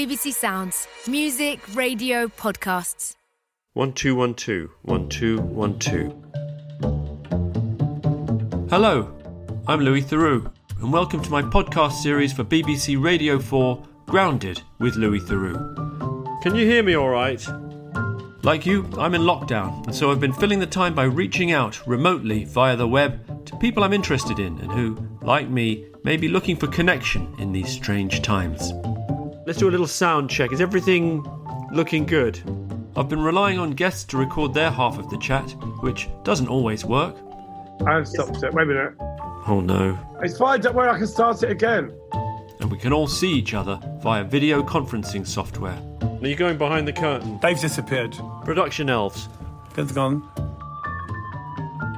BBC Sounds. Music, radio, podcasts. One two one two one two one two. Hello, I'm Louis Theroux, and welcome to my podcast series for BBC Radio 4 Grounded with Louis Theroux. Can you hear me all right? Like you, I'm in lockdown, and so I've been filling the time by reaching out remotely via the web to people I'm interested in and who, like me, may be looking for connection in these strange times. Let's do a little sound check. Is everything looking good? I've been relying on guests to record their half of the chat, which doesn't always work. I've stopped it. Wait a minute. Oh no. It's fine. Don't worry. I can start it again. And we can all see each other via video conferencing software. Are you going behind the curtain? They've disappeared. Production elves. They've gone.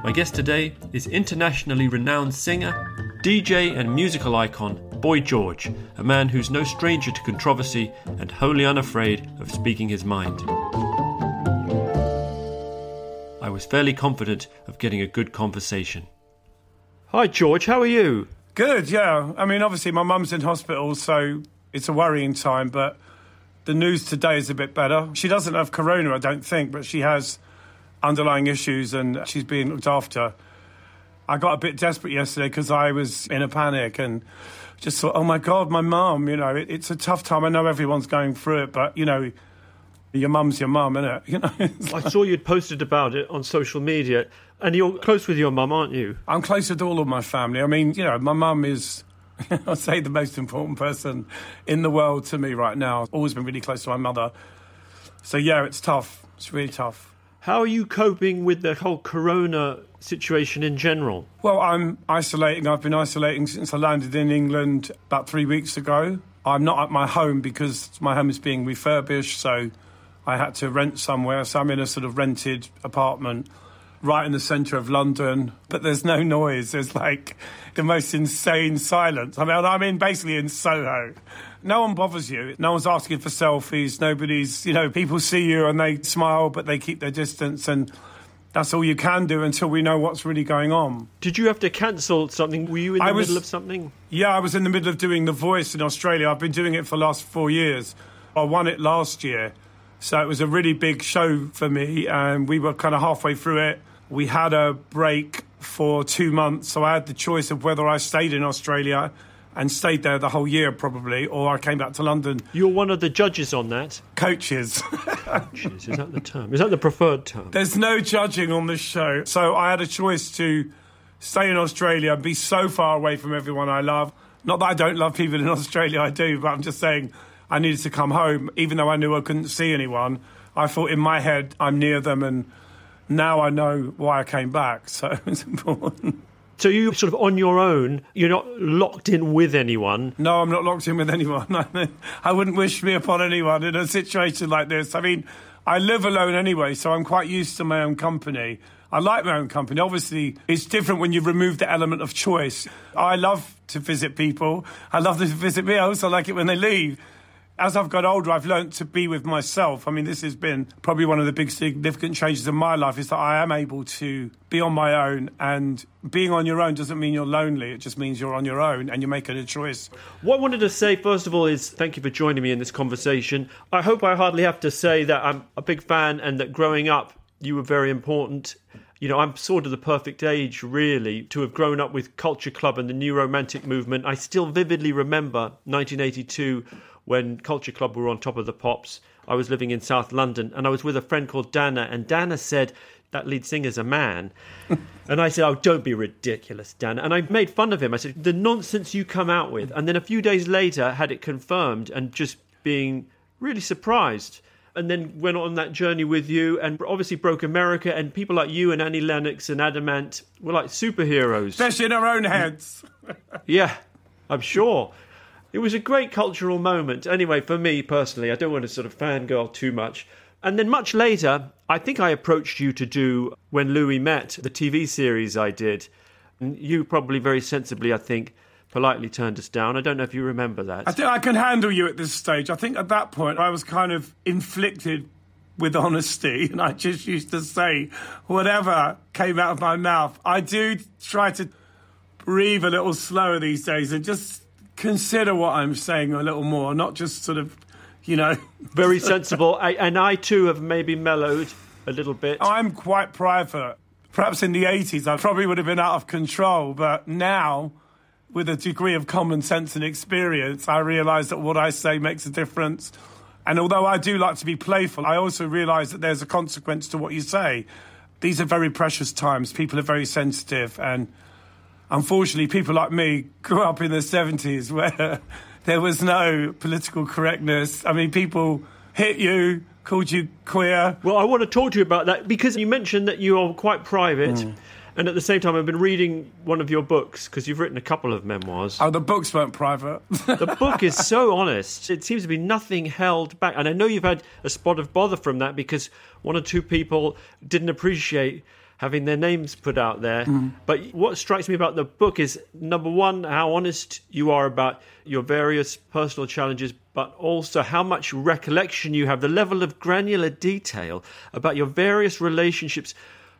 My guest today is internationally renowned singer, DJ, and musical icon Boy George, a man who's no stranger to controversy and wholly unafraid of speaking his mind. I was fairly confident of getting a good conversation. Hi, George, how are you? Good. Yeah. I mean, obviously, my mum's in hospital, so it's a worrying time. But the news today is a bit better. She doesn't have corona, I don't think, but she has underlying issues, and she's being looked after. I got a bit desperate yesterday because I was in a panic and just thought, oh my God, my mum, you know, it, it's a tough time. I know everyone's going through it, but, you know, your mum's your mum, isn't it? You know, I saw you'd posted about it on social media, and you're close with your mum, aren't you? I'm close with all of my family. I mean, you know, my mum is, I'd say, the most important person in the world to me right now. Always been really close to my mother. So, yeah, it's tough. It's really tough. How are you coping with the whole corona situation in general? Well, I'm isolating. I've been isolating since I landed in England about three weeks ago. I'm not at my home because my home is being refurbished, so I had to rent somewhere. So I'm in a sort of rented apartment right in the centre of London, but there's no noise. There's like the most insane silence. I mean, I'm in basically in Soho. No one bothers you. No one's asking for selfies. Nobody's, you know, people see you and they smile, but they keep their distance. And that's all you can do until we know what's really going on. Did you have to cancel something? Were you in the I middle was- of something? Yeah, I was in the middle of doing The Voice in Australia. I've been doing it for the last four years. I won it last year. So it was a really big show for me, and we were kind of halfway through it. We had a break for two months, so I had the choice of whether I stayed in Australia and stayed there the whole year, probably, or I came back to London. You're one of the judges on that. Coaches. Jeez, is that the term? Is that the preferred term? There's no judging on this show. So I had a choice to stay in Australia and be so far away from everyone I love. Not that I don't love people in Australia, I do, but I'm just saying I needed to come home, even though I knew I couldn't see anyone. I thought in my head I'm near them, and now I know why I came back. So it's important. So you're sort of on your own. You're not locked in with anyone. No, I'm not locked in with anyone. I wouldn't wish me upon anyone in a situation like this. I mean, I live alone anyway, so I'm quite used to my own company. I like my own company. Obviously, it's different when you remove the element of choice. I love to visit people. I love them to visit me. I also like it when they leave. As I've got older, I've learned to be with myself. I mean, this has been probably one of the big significant changes in my life is that I am able to be on my own. And being on your own doesn't mean you're lonely. It just means you're on your own and you're making a choice. What I wanted to say, first of all, is thank you for joining me in this conversation. I hope I hardly have to say that I'm a big fan and that growing up, you were very important. You know, I'm sort of the perfect age, really, to have grown up with Culture Club and the New Romantic movement. I still vividly remember 1982 when Culture Club were on top of the pops. I was living in South London and I was with a friend called Dana, and Dana said, that lead singer's a man. and I said, Oh, don't be ridiculous, Dana. And I made fun of him. I said, The nonsense you come out with. And then a few days later, had it confirmed and just being really surprised. And then went on that journey with you and obviously broke America. And people like you and Annie Lennox and Adam Ant were like superheroes. Especially in our own heads. Yeah, I'm sure. It was a great cultural moment. Anyway, for me personally, I don't want to sort of fangirl too much. And then much later, I think I approached you to do When Louis Met, the TV series I did. And you probably very sensibly, I think, politely turned us down. I don't know if you remember that. I think I can handle you at this stage. I think at that point I was kind of inflicted with honesty, and I just used to say whatever came out of my mouth. I do try to breathe a little slower these days and just consider what I'm saying a little more, not just sort of you know. Very sensible. I, and I too have maybe mellowed a little bit. Oh, I'm quite private. Perhaps in the 80s, I probably would have been out of control, but now, with a degree of common sense and experience, I realise that what I say makes a difference. And although I do like to be playful, I also realise that there's a consequence to what you say. These are very precious times. People are very sensitive. And unfortunately, people like me grew up in the 70s where there was no political correctness. I mean, people hit you, called you queer. Well, I want to talk to you about that because you mentioned that you are quite private. Mm. And at the same time, I've been reading one of your books because you've written a couple of memoirs. Oh, the books weren't private. the book is so honest. It seems to be nothing held back. And I know you've had a spot of bother from that because one or two people didn't appreciate having their names put out there. Mm. But what strikes me about the book is number one, how honest you are about your various personal challenges, but also how much recollection you have, the level of granular detail about your various relationships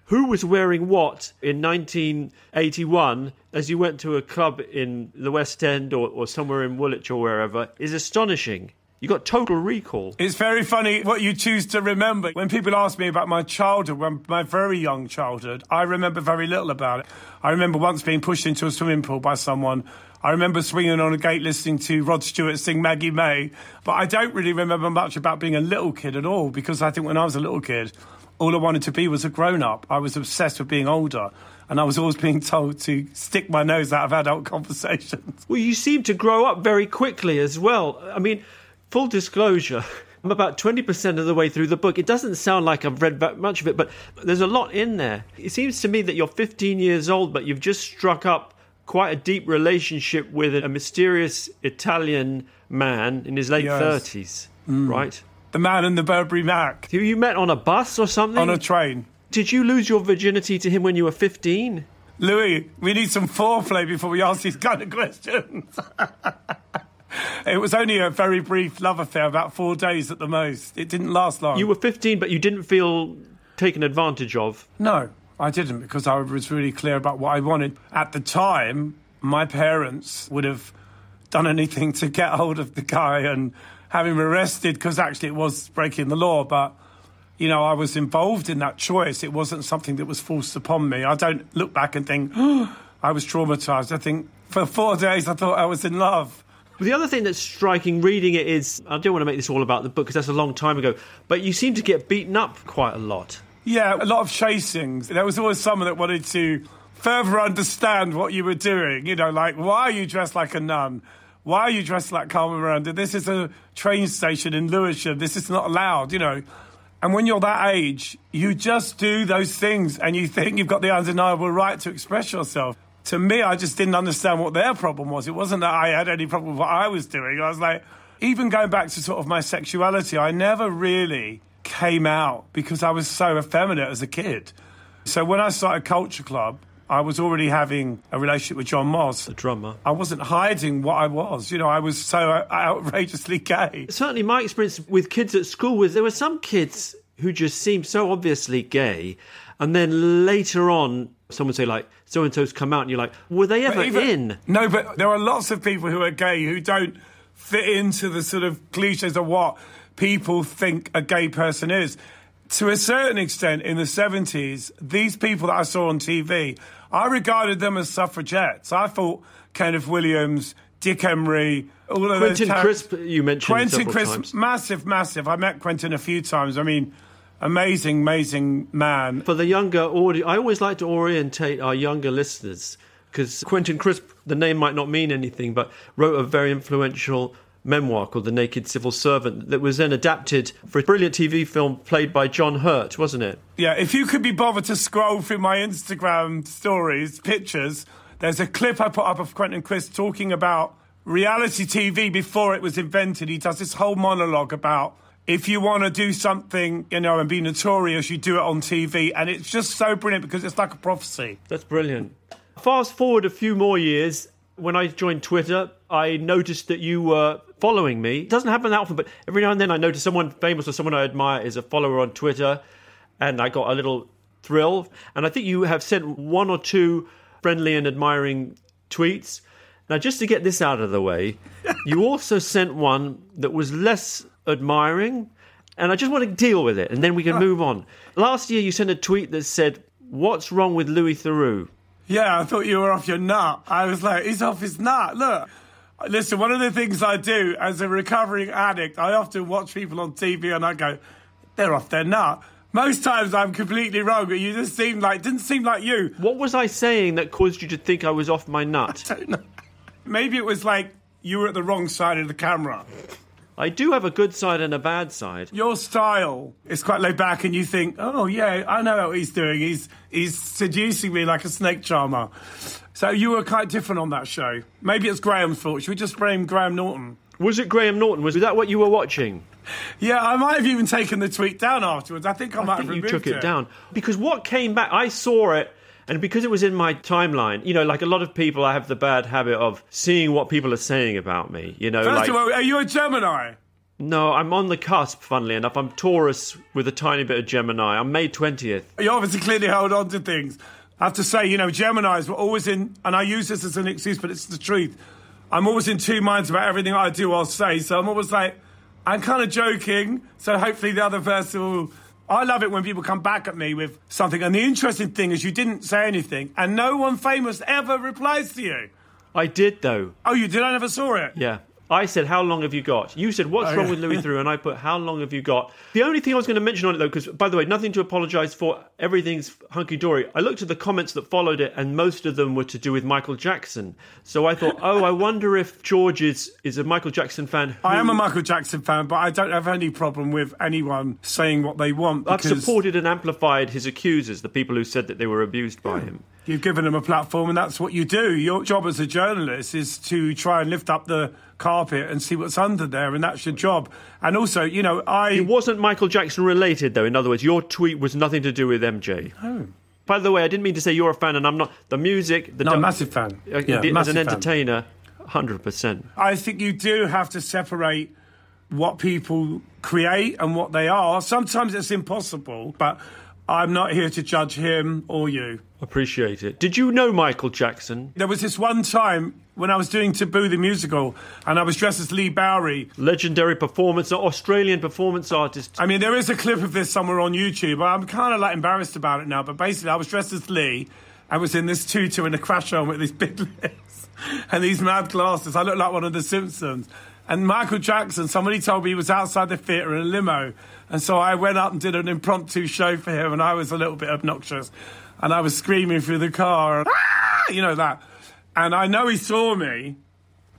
who was wearing what in 1981 as you went to a club in the West End or, or somewhere in Woolwich or wherever is astonishing. You got total recall. It's very funny what you choose to remember. When people ask me about my childhood, when my very young childhood, I remember very little about it. I remember once being pushed into a swimming pool by someone. I remember swinging on a gate listening to Rod Stewart sing Maggie May, but I don't really remember much about being a little kid at all because I think when I was a little kid, all I wanted to be was a grown up. I was obsessed with being older. And I was always being told to stick my nose out of adult conversations. Well, you seem to grow up very quickly as well. I mean, full disclosure, I'm about 20% of the way through the book. It doesn't sound like I've read that much of it, but there's a lot in there. It seems to me that you're 15 years old, but you've just struck up quite a deep relationship with a mysterious Italian man in his late yes. 30s, mm. right? the man in the Burberry Mac. Who you met on a bus or something? On a train. Did you lose your virginity to him when you were 15? Louis, we need some foreplay before we ask these kind of questions. it was only a very brief love affair, about four days at the most. It didn't last long. You were 15, but you didn't feel taken advantage of? No, I didn't, because I was really clear about what I wanted. At the time, my parents would have done anything to get hold of the guy and have him arrested because actually it was breaking the law. But, you know, I was involved in that choice. It wasn't something that was forced upon me. I don't look back and think, oh, I was traumatized. I think for four days I thought I was in love. The other thing that's striking reading it is I don't want to make this all about the book because that's a long time ago, but you seem to get beaten up quite a lot. Yeah, a lot of chasings. There was always someone that wanted to further understand what you were doing. You know, like, why are you dressed like a nun? Why are you dressed like Carmen Miranda? This is a train station in Lewisham. This is not allowed, you know. And when you're that age, you just do those things and you think you've got the undeniable right to express yourself. To me, I just didn't understand what their problem was. It wasn't that I had any problem with what I was doing. I was like, even going back to sort of my sexuality, I never really came out because I was so effeminate as a kid. So when I started Culture Club, I was already having a relationship with John Moss. The drummer. I wasn't hiding what I was. You know, I was so outrageously gay. Certainly, my experience with kids at school was there were some kids who just seemed so obviously gay. And then later on, someone would say, like, so and so's come out, and you're like, were they ever even, in? No, but there are lots of people who are gay who don't fit into the sort of cliches of what people think a gay person is to a certain extent, in the 70s, these people that I saw on TV, I regarded them as suffragettes. I thought Kenneth Williams, Dick Emery, all of Quentin those. Crisp, you mentioned Quentin Crisp, times. massive, massive. I met Quentin a few times. I mean, amazing, amazing man. For the younger audience, I always like to orientate our younger listeners because Quentin Crisp, the name might not mean anything, but wrote a very influential memoir called The Naked Civil Servant that was then adapted for a brilliant TV film played by John Hurt, wasn't it? Yeah, if you could be bothered to scroll through my Instagram stories, pictures, there's a clip I put up of Quentin Crisp talking about reality TV before it was invented. He does this whole monologue about if you want to do something, you know, and be notorious, you do it on TV. And it's just so brilliant because it's like a prophecy. That's brilliant. Fast forward a few more years, when I joined Twitter, I noticed that you were following me. It doesn't happen that often, but every now and then I notice someone famous or someone I admire is a follower on Twitter, and I got a little thrill. And I think you have sent one or two friendly and admiring tweets. Now, just to get this out of the way, you also sent one that was less admiring, and I just want to deal with it, and then we can ah. move on. Last year, you sent a tweet that said, "What's wrong with Louis Theroux?" Yeah, I thought you were off your nut. I was like, he's off his nut. Look. Listen, one of the things I do as a recovering addict, I often watch people on TV and I go, they're off their nut. Most times I'm completely wrong, but you just seem like didn't seem like you. What was I saying that caused you to think I was off my nut? I don't know. Maybe it was like you were at the wrong side of the camera. I do have a good side and a bad side. Your style is quite laid back, and you think, "Oh yeah, I know what he's doing. He's he's seducing me like a snake charmer." So you were quite different on that show. Maybe it's Graham's fault. Should we just blame Graham Norton? Was it Graham Norton? Was that what you were watching? Yeah, I might have even taken the tweet down afterwards. I think I, might I think have you removed took it, down because what came back, I saw it, and because it was in my timeline, you know, like a lot of people, I have the bad habit of seeing what people are saying about me. You know, First like of all, are you a Gemini? no, I'm on the cusp. Funnily enough, I'm Taurus with a tiny bit of Gemini. I'm May twentieth. You obviously clearly hold on to things. I have to say, you know, Geminis were always in, and I use this as an excuse, but it's the truth. I'm always in two minds about everything I do or say, so I'm always like, I'm kind of joking, so hopefully the other person will. I love it when people come back at me with something, and the interesting thing is you didn't say anything, and no one famous ever replies to you. I did though. Oh, you did? I never saw it. Yeah. I said, How long have you got? You said, What's Oh, wrong yeah. with Louis Theroux? And I put, How long have you got? The only thing I was going to mention on it, though, because by the way, nothing to apologise for, everything's hunky dory. I looked at the comments that followed it, and most of them were to do with Michael Jackson. So I thought, Oh, I wonder if George is, is a Michael Jackson fan. Who I am a Michael Jackson fan, but I don't have any problem with anyone saying what they want. I've supported and amplified his accusers, the people who said that they were abused by him. You've given them a platform, and that's what you do. Your job as a journalist is to try and lift up the carpet and see what's under there, and that's your job. And also, you know, I. It wasn't Michael Jackson related, though. In other words, your tweet was nothing to do with MJ. Oh. By the way, I didn't mean to say you're a fan, and I'm not. The music, the No, massive fan. Uh, Yeah, the- as massive an fan. entertainer, hundred percent. I think you do have to separate what people create and what they are. Sometimes it's impossible, but I'm not here to judge him or you. Appreciate it. Did you know Michael Jackson? There was this one time when I was doing Taboo the musical, and I was dressed as Leigh Bowery. Legendary performance, Australian performance artist. I mean, there is a clip of this somewhere on YouTube. I'm kind of like embarrassed about it now, but basically, I was dressed as Leigh. I was in this tutu and a crash on with these big lips and these mad glasses. I looked like one of the Simpsons. And Michael Jackson, somebody told me he was outside the theatre in a limo. And so I went up and did an impromptu show for him, and I was a little bit obnoxious. And I was screaming through the car, "Ah!" you know that. And I know he saw me,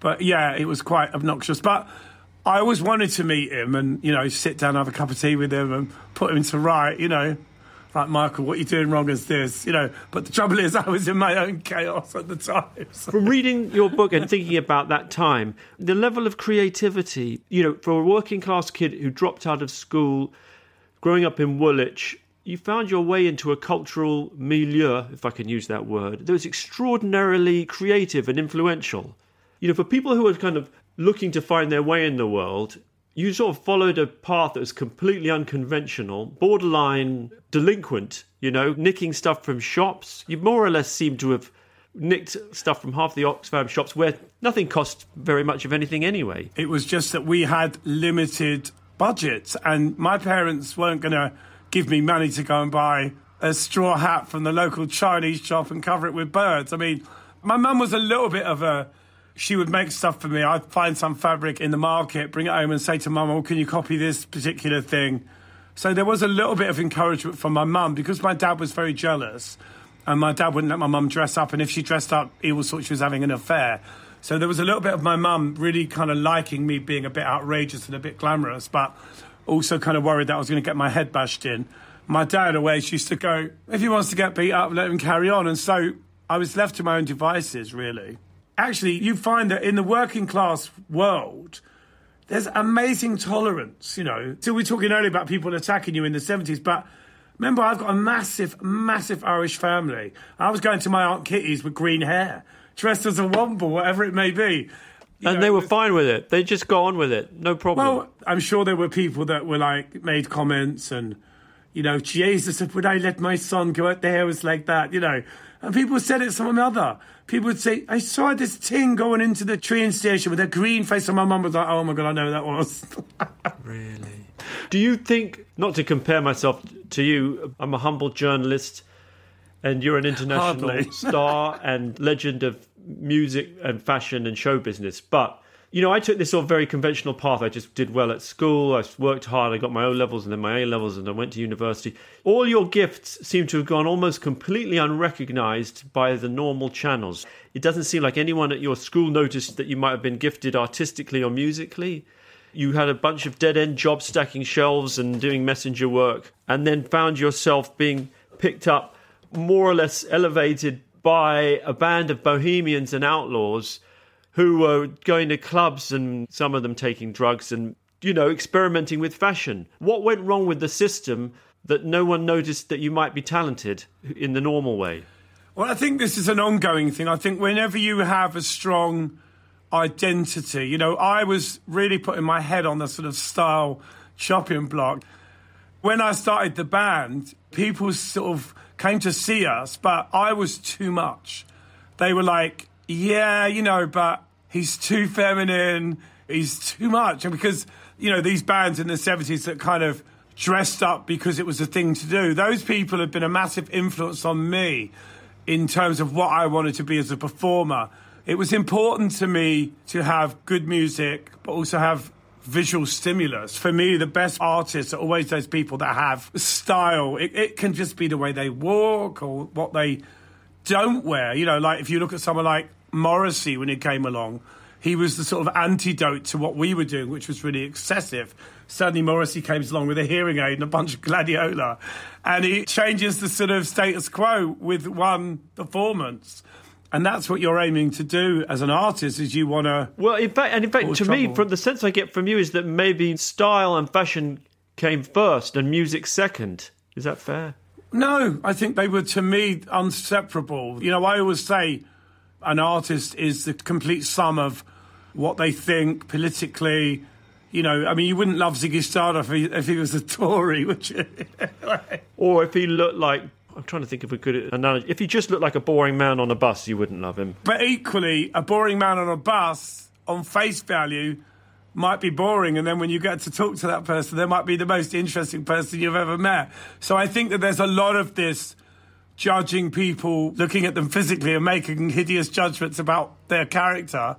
but yeah, it was quite obnoxious. But I always wanted to meet him and, you know, sit down, have a cup of tea with him and put him to right, you know. Like, Michael, what you doing wrong is this, you know. But the trouble is, I was in my own chaos at the time. So- From reading your book and thinking about that time, the level of creativity, you know, for a working class kid who dropped out of school, growing up in Woolwich, you found your way into a cultural milieu, if I can use that word, that was extraordinarily creative and influential. You know, for people who are kind of looking to find their way in the world, you sort of followed a path that was completely unconventional, borderline delinquent, you know, nicking stuff from shops. You more or less seem to have nicked stuff from half the Oxfam shops where nothing cost very much of anything anyway. It was just that we had limited budgets, and my parents weren't going to give me money to go and buy a straw hat from the local Chinese shop and cover it with birds. I mean, my mum was a little bit of a. She would make stuff for me. I'd find some fabric in the market, bring it home, and say to mum, "Oh, can you copy this particular thing?" So there was a little bit of encouragement from my mum because my dad was very jealous, and my dad wouldn't let my mum dress up, and if she dressed up, he always thought she was having an affair. So there was a little bit of my mum really kind of liking me being a bit outrageous and a bit glamorous, but also kind of worried that I was going to get my head bashed in. My dad always used to go, if he wants to get beat up, let him carry on. And so I was left to my own devices, really. Actually, you find that in the working class world, there's amazing tolerance, you know. So we were talking earlier about people attacking you in the 70s, but remember, I've got a massive, massive Irish family. I was going to my Aunt Kitty's with green hair, dressed as a womble, whatever it may be. You And know, they were was- fine with it. They just go on with it. No problem. Well, I'm sure there were people that were like, made comments and, you know, Jesus, said, would I let my son go out there? It was like that, you know. And people said it to my mother. People would say, I saw this thing going into the train station with a green face, and my mum was like, oh my God, I know who that was. Really? Do you think, not to compare myself to you, I'm a humble journalist and you're an international star and legend of music and fashion and show business, but you know, I took this sort of very conventional path. I just did well at school. I worked hard. I got my O levels and then my A levels, and I went to university. All your gifts seem to have gone almost completely unrecognized by the normal channels. It doesn't seem like anyone at your school noticed that you might have been gifted artistically or musically. You had a bunch of dead end jobs stacking shelves and doing messenger work, and then found yourself being picked up, more or less elevated by a band of bohemians and outlaws who were going to clubs and some of them taking drugs and, you know, experimenting with fashion. What went wrong with the system that no one noticed that you might be talented in the normal way? Well, I think this is an ongoing thing. I think whenever you have a strong identity, you know, I was really putting my head on the sort of style chopping block. When I started the band, people sort of came to see us, but I was too much. They were like, yeah, you know, but he's too feminine, he's too much. And because, you know, these bands in the 70s that kind of dressed up because it was a thing to do, those people have been a massive influence on me in terms of what I wanted to be as a performer. It was important to me to have good music, but also have visual stimulus. For me, the best artists are always those people that have style. It, it can just be the way they walk or what they don't wear. You know, like if you look at someone like Morrissey when he came along, he was the sort of antidote to what we were doing, which was really excessive. Suddenly, Morrissey came along with a hearing aid and a bunch of gladiola, and he changes the sort of status quo with one performance. And that's what you're aiming to do as an artist, is you want to. Well, in fact, and in fact, to me, from the sense I get from you, is that maybe style and fashion came first and music second. Is that fair? No, I think they were to me inseparable. You know, I always say an artist is the complete sum of what they think politically. You know, I mean, you wouldn't love Ziggy Stardust if he, if he was a Tory, would you? Or if he looked like. I'm trying to think of a good analogy. If he just looked like a boring man on a bus, you wouldn't love him. but equally, a boring man on a bus, on face value, might be boring. And then when you get to talk to that person, they might be the most interesting person you've ever met. So I think that there's a lot of this judging people, looking at them physically and making hideous judgments about their character.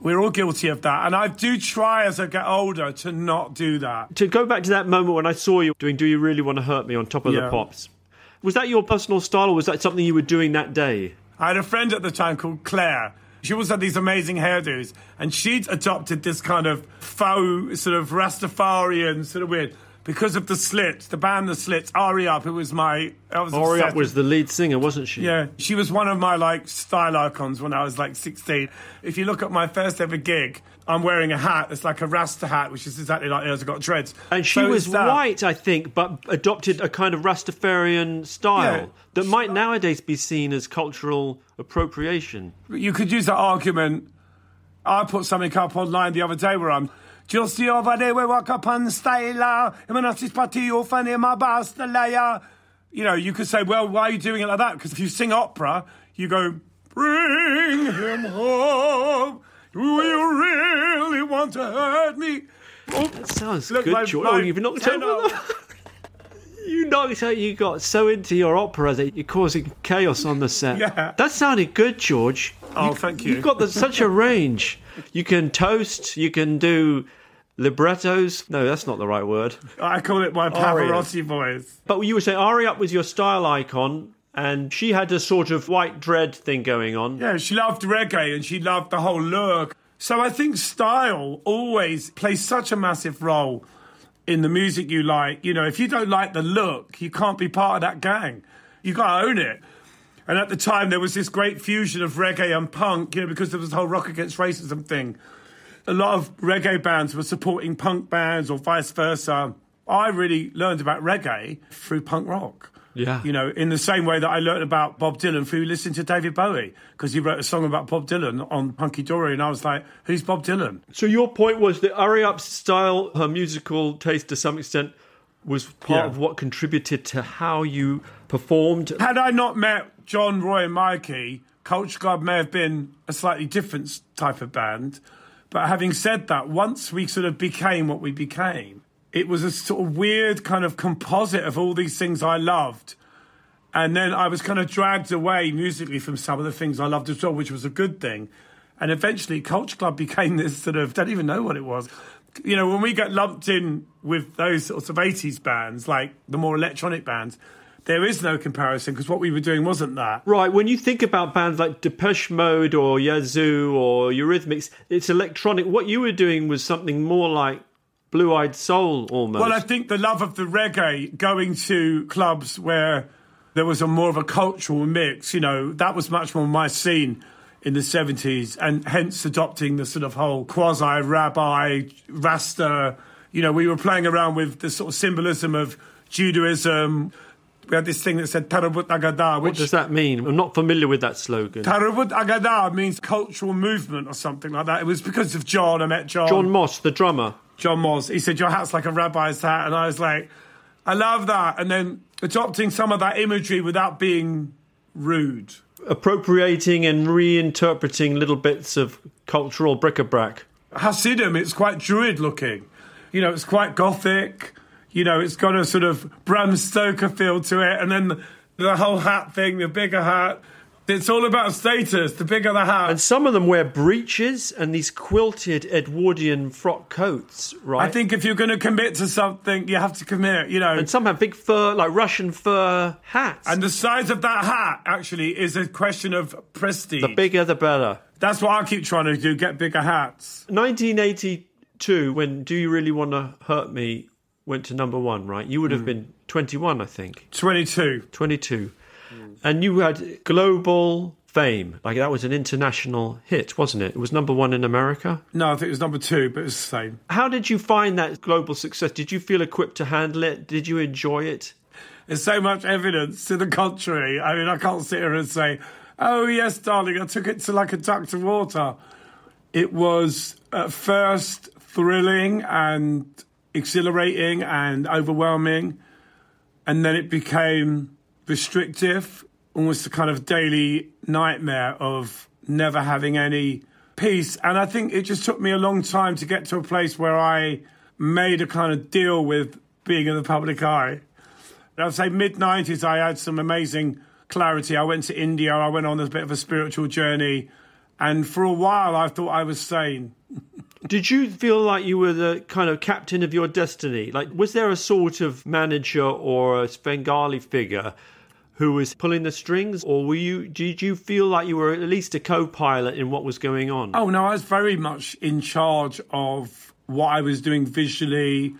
We're all guilty of that. And I do try as I get older to not do that. To go back to that moment when I saw you doing Do You Really Want to Hurt Me on top of the pops, was that your personal style or was that something you were doing that day? I had a friend at the time called Claire. She always had these amazing hairdos, and she'd adopted this kind of faux, sort of Rastafarian, sort of weird. Because of the Slits, the band The Slits, Ari Up, it was my. I was obsessed Up was the lead singer, wasn't she? Yeah, she was one of my like style icons when I was like 16. If you look at my first ever gig, I'm wearing a hat that's like a Rasta hat, which is exactly like hers. I've got dreads. And she So was white, I think, but adopted a kind of Rastafarian style Yeah. that might nowadays be seen as cultural appropriation. you could use that argument. I put something up online the other day where I'm just the other day we walk up on the style, I'm an artist party, you're funny, my boss, the layer. You know, you could say, well, why are you doing it like that? Because if you sing opera, you go, bring him home. Do you really want to hurt me? Oh, That sounds Look, good, my- my oh, you've knocked tenor. over. You knocked out. You got so into your opera that you're causing chaos on the set. Yeah. That sounded good, George. Oh, thank you. You've got the, such a range. You can toast. You can do librettos. No, that's not the right word. I call it my Pavarotti voice. But you were saying Ari Up was your style icon, and she had a sort of white dread thing going on. Yeah, she loved reggae and she loved the whole look. So I think style always plays such a massive role in the music you like. You know, if you don't like the look, you can't be part of that gang. You got to own it. And at the time, there was this great fusion of reggae and punk, you know, because there was the whole rock against racism thing. A lot of reggae bands were supporting punk bands or vice versa. I really learned about reggae through punk rock. Yeah. You know, in the same way that I learned about Bob Dylan through listening to David Bowie, because he wrote a song about Bob Dylan on Hunky Dory, and I was like, who's Bob Dylan? So your point was that Ari Up's style, her musical taste to some extent, was part Yeah. of what contributed to how you performed. Had I not met John, Roy, and Mikey, Culture Club may have been a slightly different type of band. But But having said that, once we sort of became what we became, it was a sort of weird kind of composite of all these things I loved. And then I was kind of dragged away musically from some of the things I loved as well, which was a good thing. And eventually, Culture Club became this sort of, don't even know what it was. You know, when we get lumped in with those sorts of 80s bands, like the more electronic bands, there is no comparison because what we were doing wasn't that. Right. When you think about bands like Depeche Mode or Yazoo or Eurythmics, it's electronic. What you were doing was something more like Blue Eyed Soul almost. Well, I think the love of the reggae, going to clubs where there was a more of a cultural mix, you know, that was much more my scene in the 70s and hence adopting the sort of whole quasi rabbi rasta you know we were playing around with the sort of symbolism of judaism we had this thing that said Tarabut Agada, which what does that mean? I'm not familiar with that slogan. Tarabut Agada means cultural movement or something like that. It was because of John. I met John. John Moss, the drummer. John Moss. He said, Your hat's like a rabbi's hat. And I was like, I love that. And then adopting some of that imagery without being rude. Appropriating and reinterpreting little bits of cultural bric-a-brac. Hasidim, it's quite druid looking. You know, it's quite gothic. You know, it's got a sort of Bram Stoker feel to it. And then the, the whole hat thing, the bigger hat. It's all about status. The bigger the hat. And some of them wear breeches and these quilted Edwardian frock coats, right? I think if you're going to commit to something, you have to commit, you know. And some have big fur, like Russian fur hats. And the size of that hat, actually, is a question of prestige. the bigger, the better. That's what I keep trying to do, get bigger hats. 1982, when Do You Really Want to Hurt Me went to number one, right? You would have hmm. been 21, I think. 22. 22. And you had global fame. Like that was an international hit, wasn't it? It was number one in America. No, I think it was number two, but it's the same. How did you find that global success? Did you feel equipped to handle it? Did you enjoy it? There's so much evidence to the contrary. I mean, I can't sit here and say, oh, yes, darling, I took it to like a duck to water. It was at first thrilling and exhilarating and overwhelming. And then it became restrictive, almost a kind of daily nightmare of never having any peace. And I think it just took me a long time to get to a place where I made a kind of deal with being in the public eye. I'd say mid 90s, I had some amazing clarity. I went to India, I went on a bit of a spiritual journey. And for a while, I thought I was sane. Did you feel like you were the kind of captain of your destiny? Like, was there a sort of manager or a Svengali figure who was pulling the strings, or were you? Did you feel like you were at least a co-pilot in what was going on? Oh no, I was very much in charge of what I was doing visually.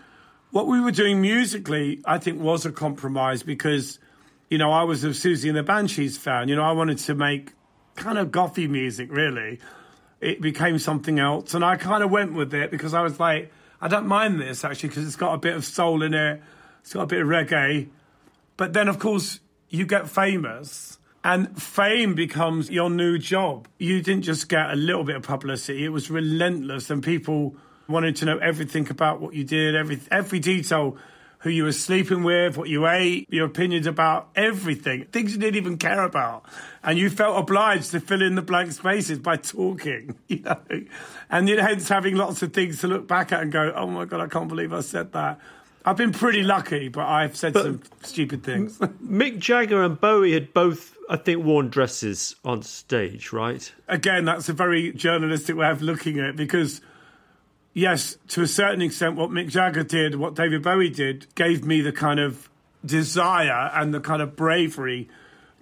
What we were doing musically, I think, was a compromise because, you know, I was a Siouxsie and the Banshees fan. You know, I wanted to make kind of gothy music, really it became something else. And I kind of went with it because I was like, I don't mind this actually because it's got a bit of soul in it, it's got a bit of reggae. But then, of course, you get famous and fame becomes your new job. You didn't just get a little bit of publicity, it was relentless, and people wanted to know everything about what you did, every, every detail who you were sleeping with, what you ate, your opinions about everything, things you didn't even care about. And you felt obliged to fill in the blank spaces by talking, you know, and hence having lots of things to look back at and go, oh my God, I can't believe I said that. I've been pretty lucky, but I've said but some stupid things. Mick Jagger and Bowie had both, I think, worn dresses on stage, right? Again, that's a very journalistic way of looking at it because yes, to a certain extent, what Mick Jagger did, what David Bowie did, gave me the kind of desire and the kind of bravery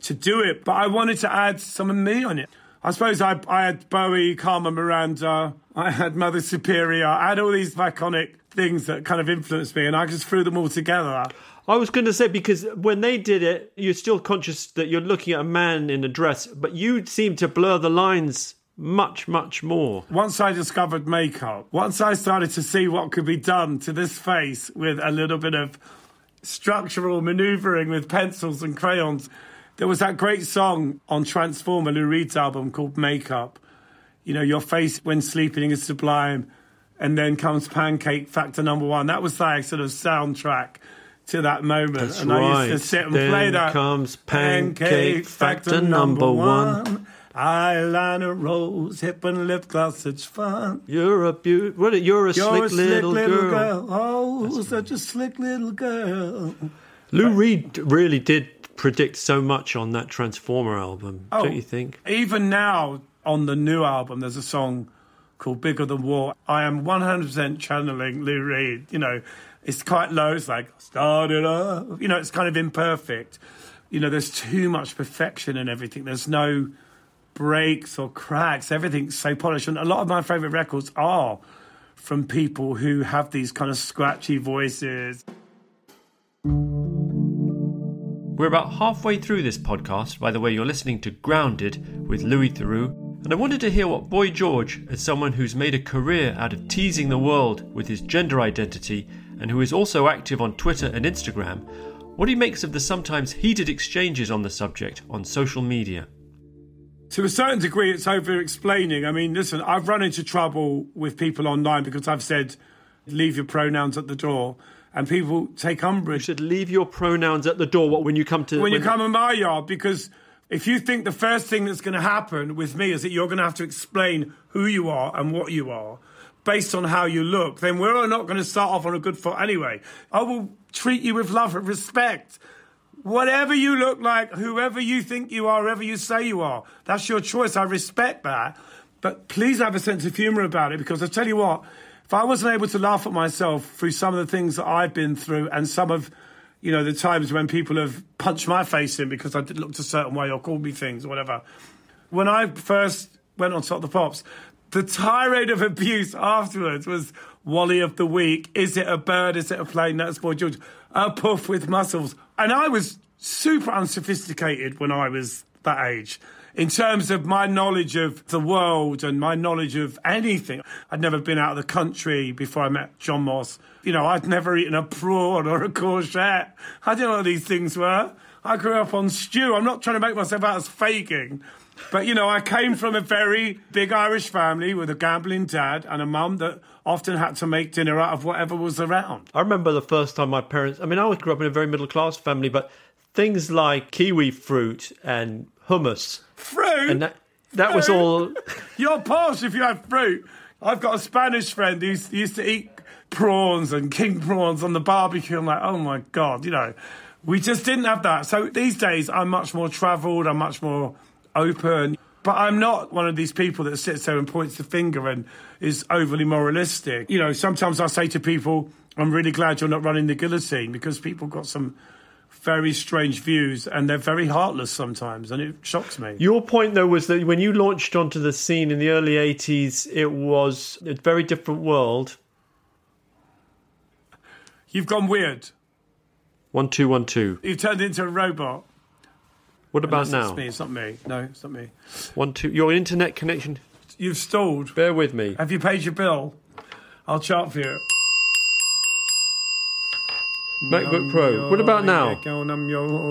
to do it. But I wanted to add some of me on it. I suppose I, I had Bowie, Carmen Miranda, I had Mother Superior, I had all these iconic things that kind of influenced me, and I just threw them all together. I was going to say because when they did it, you're still conscious that you're looking at a man in a dress, but you seem to blur the lines much, much more. Once I discovered makeup, once I started to see what could be done to this face with a little bit of structural maneuvering with pencils and crayons, there was that great song on Transformer, Lou Reed's album called Makeup. You know, your face when sleeping is sublime, and then comes Pancake Factor number one. That was like sort of soundtrack to that moment. That's and right. I used to sit and then play that. comes Pancake, Factor, number one. Eyeliner, rose, hip and lip gloss, such fun. You're a beaut. What? You're a You're slick, a slick little, little, girl. girl. Oh, such a slick little girl. Lou Reed really did predict so much on that Transformer album, Oh. don't you think? Even now on the new album, there's a song called Bigger Than War. I am 100% channeling Lou Reed. You know, it's quite low. It's like, started up. You know, it's kind of imperfect. You know, there's too much perfection in everything. There's no breaks or cracks. Everything's so polished. And a lot of my favourite records are from people who have these kind of scratchy voices. We're about halfway through this podcast. By the way, you're listening to Grounded with Louis Theroux, and I wanted to hear what Boy George, as someone who's made a career out of teasing the world with his gender identity and who is also active on Twitter and Instagram, what he makes of the sometimes heated exchanges on the subject on social media. To a certain degree, it's over explaining. I mean, listen, I've run into trouble with people online because I've said, leave your pronouns at the door. And people take umbrage. You should leave your pronouns at the door what, when you come to. when you come in my yard because if you think the first thing that's going to happen with me is that you're going to have to explain who you are and what you are based on how you look, then we're not going to start off on a good foot anyway. I will treat you with love and respect. Whatever you look like, whoever you think you are, whoever you say you are, that's your choice. I respect that. But please have a sense of humour about it because I tell you what, if I wasn't able to laugh at myself through some of the things that I've been through and some of you know, the times when people have punched my face in because I looked a certain way or called me things or whatever. When I first went on Top of the Pops, the tirade of abuse afterwards was Wally of the Week. Is it a bird? Is it a plane? That's Boy George. A puff with muscles. And I was super unsophisticated when I was that age. In terms of my knowledge of the world and my knowledge of anything, I'd never been out of the country before I met John Moss. You know, I'd never eaten a prawn or a courgette. I didn't know what these things were. I grew up on stew. I'm not trying to make myself out as faking. But, you know, I came from a very big Irish family with a gambling dad and a mum that often had to make dinner out of whatever was around. I remember the first time my parents. I mean, I grew up in a very middle class family, but things like kiwi fruit and hummus, Fruit? and that that was all. You're posh if you have fruit. I've got a Spanish friend who used, used to eat prawns and king prawns on the barbecue. I'm like, oh my God, you know, we just didn't have that. So these days, I'm much more travelled, I'm much more open. But I'm not one of these people that sits there and points the finger and is overly moralistic. You know, sometimes I say to people, I'm really glad you're not running the guillotine because people got some very strange views and they're very heartless sometimes and it shocks me. Your point, though, was that when you launched onto the scene in the early '80s, it was a very different world. You've gone weird. One two one two. You've turned into a robot. What about Unless now? It's me. It's not me. No, it's not me. One two. Your internet connection. You've stalled. Bear with me. Have you paid your bill? I'll chart for you. MacBook Pro. What about now?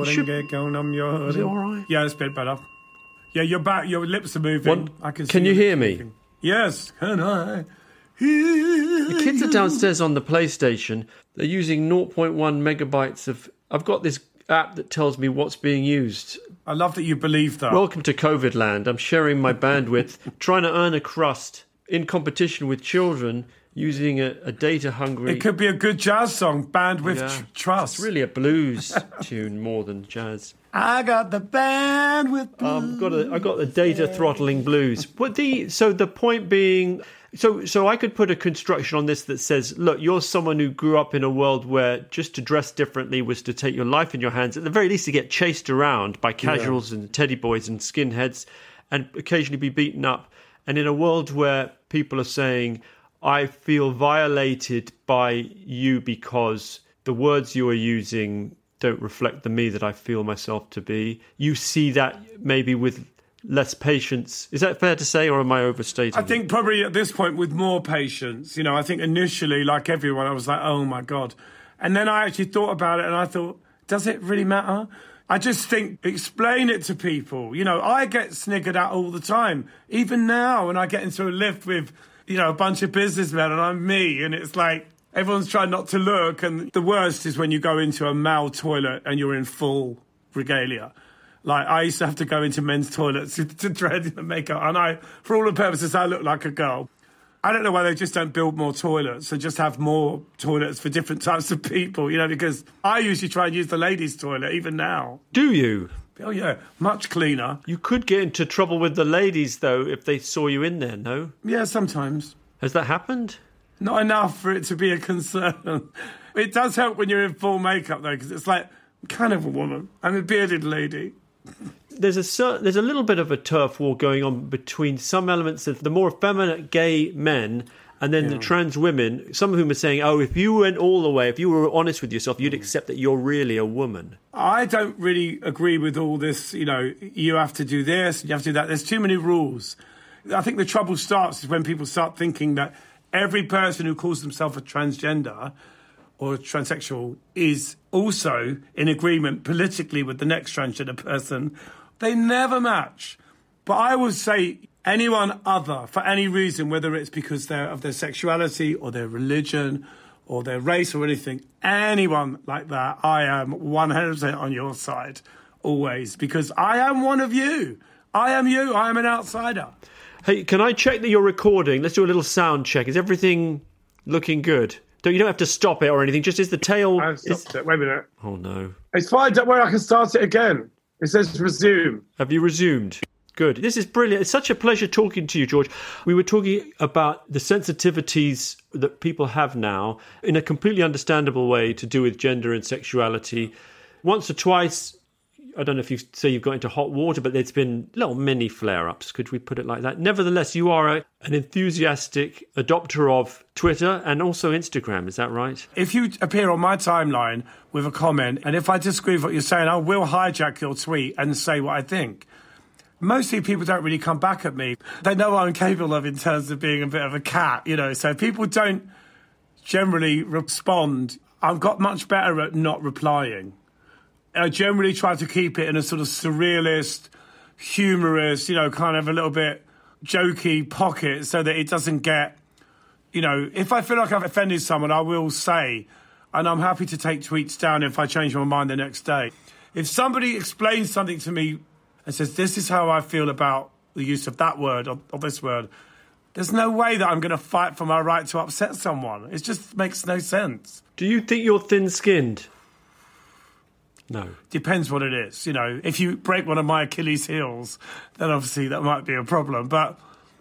Should- Is it all right? Yeah, it's a bit better. Yeah, you're back. Your lips are moving. I can. can you hear me? moving. Yes. Can I? hear The kids are downstairs on the PlayStation. They're using 0.1 megabytes of. I've got this app that tells me what's being used. I love that you believe that. Welcome to COVID land. I'm sharing my bandwidth, trying to earn a crust in competition with children using a, a data hungry. it could be a good jazz song, bandwidth Yeah. tr- trust. It's really a blues tune more than jazz. I got the bandwidth. Um, got a, I got the data throttling blues. But the so the point being, so so I could put a construction on this that says, look, you're someone who grew up in a world where just to dress differently was to take your life in your hands. At the very least, to get chased around by casuals and teddy boys and skinheads, and occasionally be beaten up. And in a world where people are saying, I feel violated by you because the words you are using don't reflect the me that I feel myself to be. You see that maybe with less patience. Is that fair to say, or am I overstating? I think probably at this point with more patience. You know, I think initially, like everyone, I was like, oh my God. And then I actually thought about it and I thought, does it really matter? I just think, explain it to people. You know, I get sniggered at all the time. Even now, when I get into a lift with, you know, a bunch of businessmen and I'm me, and it's like, everyone's trying not to look. And the worst is when you go into a male toilet and you're in full regalia. Like I used to have to go into men's toilets to, to dread the makeup, and I, for all the purposes, I look like a girl. I don't know why they just don't build more toilets and just have more toilets for different types of people, you know, because I usually try and use the ladies' toilet even now. Do you? Oh, yeah, much cleaner. You could get into trouble with the ladies, though, if they saw you in there, no? Yeah, sometimes. Has that happened? Not enough for it to be a concern. it does help when you're in full makeup, though, because it's like, I'm kind of a woman. I'm a bearded lady. There's a cer- there's a little bit of a turf war going on between some elements of the more effeminate gay men and then the trans women. Some of whom are saying, "Oh, if you went all the way, if you were honest with yourself, you'd mm. accept that you're really a woman." I don't really agree with all this, you know, you have to do this, you have to do that. There's too many rules. I think the trouble starts is when people start thinking that every person who calls themselves a transgender or transsexual is also in agreement politically with the next transgender person. They never match. But I would say anyone other, for any reason, whether it's because they're of their sexuality or their religion or their race or anything, anyone like that, I am 100% on your side always because I am one of you. I am you. I am an outsider. Hey, can I check that you're recording? Let's do a little sound check. Is everything looking good? Don't you don't have to stop it or anything. Just is the tail? I've stopped it. Wait a minute. Oh no! It's fine. Don't worry. I can start it again. It says resume. Have you resumed? Good. This is brilliant. It's such a pleasure talking to you, George. We were talking about the sensitivities that people have now in a completely understandable way to do with gender and sexuality. Once or twice, I don't know if you say you've got into hot water, but there's been little mini flare ups. Could we put it like that? Nevertheless, you are a, an enthusiastic adopter of Twitter and also Instagram. Is that right? If you appear on my timeline with a comment, and if I disagree with what you're saying, I will hijack your tweet and say what I think. Mostly people don't really come back at me. They know what I'm capable of in terms of being a bit of a cat, you know, so people don't generally respond. I've got much better at not replying. I generally try to keep it in a sort of surrealist, humorous, you know, kind of a little bit jokey pocket so that it doesn't get, you know, if I feel like I've offended someone, I will say, and I'm happy to take tweets down if I change my mind the next day. If somebody explains something to me and says, this is how I feel about the use of that word or, or this word, there's no way that I'm going to fight for my right to upset someone. It just makes no sense. Do you think you're thin skinned? No. Depends what it is. You know, if you break one of my Achilles heels, then obviously that might be a problem. But